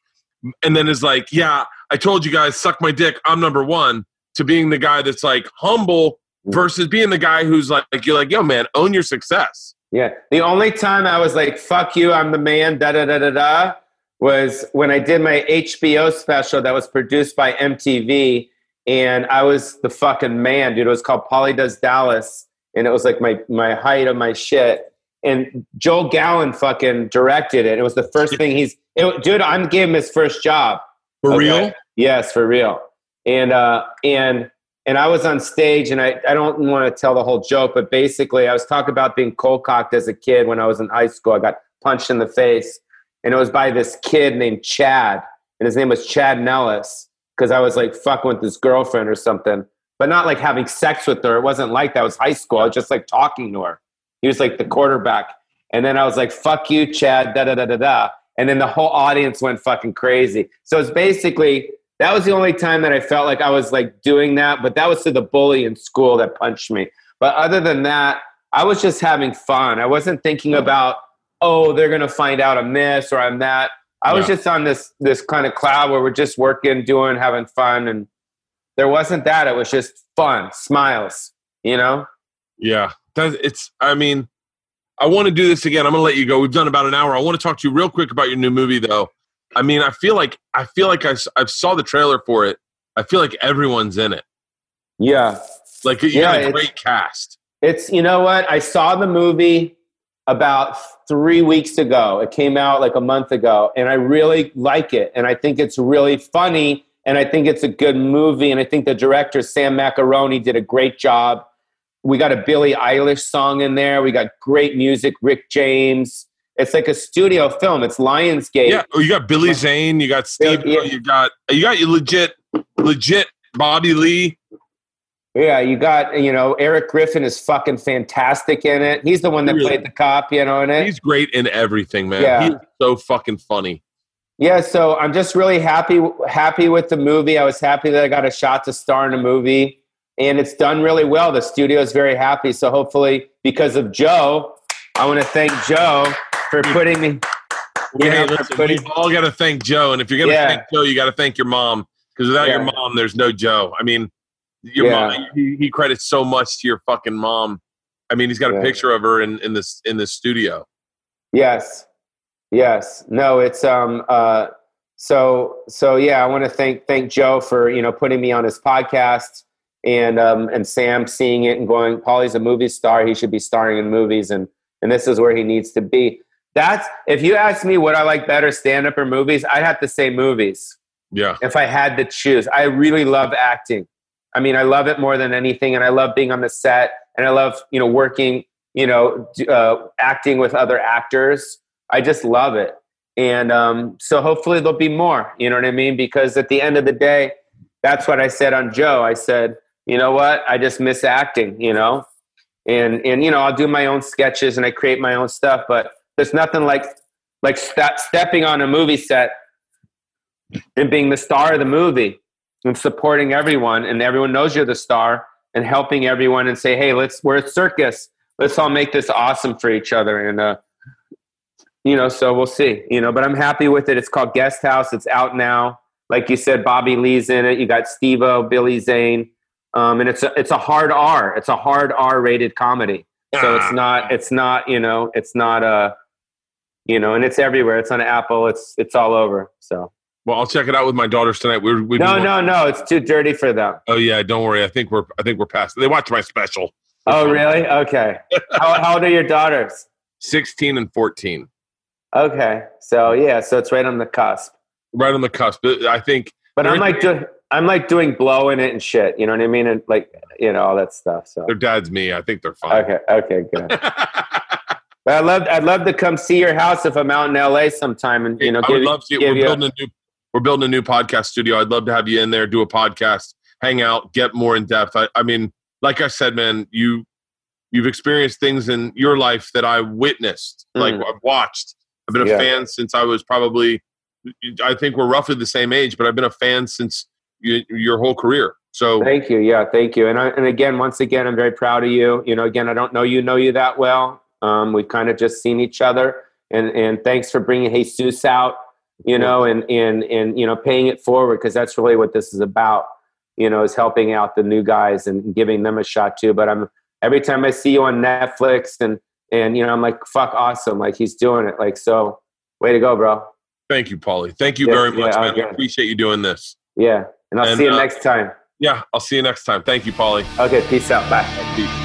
and then is like yeah I told you guys, suck my dick. I'm number one. To being the guy that's like humble versus being the guy who's like, you're like, yo, man, own your success. Yeah. The only time I was like, fuck you, I'm the man, da da da da da, was when I did my HBO special that was produced by MTV. And I was the fucking man, dude. It was called Pauly Does Dallas. And it was like my, my height of my shit. And Joel Gallen fucking directed it. It was the first thing he's, it, dude, I'm giving him his first job. For okay. real? Yes, for real. And uh, and and I was on stage, and I, I don't want to tell the whole joke, but basically, I was talking about being cold cocked as a kid when I was in high school. I got punched in the face, and it was by this kid named Chad, and his name was Chad Nellis, because I was like fucking with his girlfriend or something, but not like having sex with her. It wasn't like that. It was high school. I was just like talking to her. He was like the quarterback. And then I was like, fuck you, Chad, da da da da da and then the whole audience went fucking crazy. So it's basically that was the only time that I felt like I was like doing that, but that was to the bully in school that punched me. But other than that, I was just having fun. I wasn't thinking about, oh, they're gonna find out I'm this or I'm that. I was just on this this kind of cloud where we're just working, doing, having fun, and there wasn't that. It was just fun, smiles, you know. Yeah, that it's. I mean, I want to do this again. I'm going to let you go. We've done about an hour. I want to talk to you real quick about your new movie, though. I mean, I feel like I feel like I, I saw the trailer for it. I feel like everyone's in it. Yeah, like you yeah, got a great cast. It's you know what I saw the movie about three weeks ago. It came out like a month ago, and I really like it, and I think it's really funny, and I think it's a good movie, and I think the director Sam Macaroni did a great job we got a Billie Eilish song in there. We got great music, Rick James. It's like a studio film. It's Lionsgate. Yeah, oh, you got Billy Zane. You got Steve. Yeah. You got you got you legit, legit Bobby Lee. Yeah, you got you know Eric Griffin is fucking fantastic in it. He's the one that really? played the cop, you know, in it. He's great in everything, man. Yeah. He's so fucking funny. Yeah, so I'm just really happy happy with the movie. I was happy that I got a shot to star in a movie and it's done really well. The studio is very happy. So hopefully, because of Joe, I want to thank Joe for putting me. We, know, listen, putting, we all got to thank Joe, and if you're going to yeah. thank Joe, you got to thank your mom because without yeah. your mom, there's no Joe. I mean, your yeah. mom. He, he, credits so much to your fucking mom. I mean, he's got a picture of her in in this in the studio. Yes, yes. No, it's um. uh So so yeah, I want to thank thank Joe for you know putting me on his podcast and um, and Sam seeing it and going, Pauly's a movie star. He should be starring in movies, and and this is where he needs to be. That's if you ask me what I like better, stand up or movies, I'd have to say movies. Yeah. If I had to choose, I really love acting. I mean, I love it more than anything, and I love being on the set, and I love you know working, you know, uh, acting with other actors. I just love it. And um, so hopefully there'll be more. You know what I mean? Because at the end of the day, that's what I said on Joe. I said, you know what? I just miss acting. You know, and and you know I'll do my own sketches and I create my own stuff. But there's nothing like like st- stepping on a movie set and being the star of the movie and supporting everyone and everyone knows you're the star and helping everyone and say hey let's we're a circus. Let's all make this awesome for each other and uh you know so we'll see you know but i'm happy with it. It's called guest house. It's out now. Like you said bobby lee's in it. You got steve-o billy zane. Um, and it's a, it's a hard r. It's a hard r rated comedy. So it's not it's not you know it's not a you know and it's everywhere. It's on apple. It's it's all over. So Well, I'll check it out with my daughters tonight. We're we no no no it's too dirty for them Oh yeah, don't worry. I think we're I think we're past. They watched my special. oh really okay how, how old are your daughters Sixteen and fourteen, okay so yeah so it's right on the cusp right on the cusp. Uh, I think. but i'm like doing i'm like doing blow in it and shit you know what i mean and like you know all that stuff so Their dad's me. I think they're fine. okay okay good but i'd love i'd love to come see your house if i'm out in la sometime and you know I would give, love to. We're you building a new. We're building a new podcast studio. I'd love to have you in there, do a podcast, hang out, get more in depth. I, I mean, like I said, man, you you've experienced things in your life that I witnessed, like Mm. I've watched. I've been a Yeah. fan since I was probably. I think we're roughly the same age, but I've been a fan since you, your whole career. So Thank you. Yeah, thank you. And I, and again, once again, I'm very proud of you. You know, again, I don't know you know you that well. Um, we've kind of just seen each other, and and thanks for bringing Jesus out. You know, and and and you know, paying it forward because that's really what this is about. You know, is helping out the new guys and giving them a shot too. But I'm every time I see you on Netflix and and you know, I'm like, fuck, awesome. Like he's doing it. Like so, way to go, bro. thank you, Pauly. Thank you Yeah, very much, yeah, man. I appreciate you doing this. Yeah, and I'll And, see you uh, next time. Yeah, I'll see you next time. Thank you, Pauly. Okay, peace out. Bye. Peace.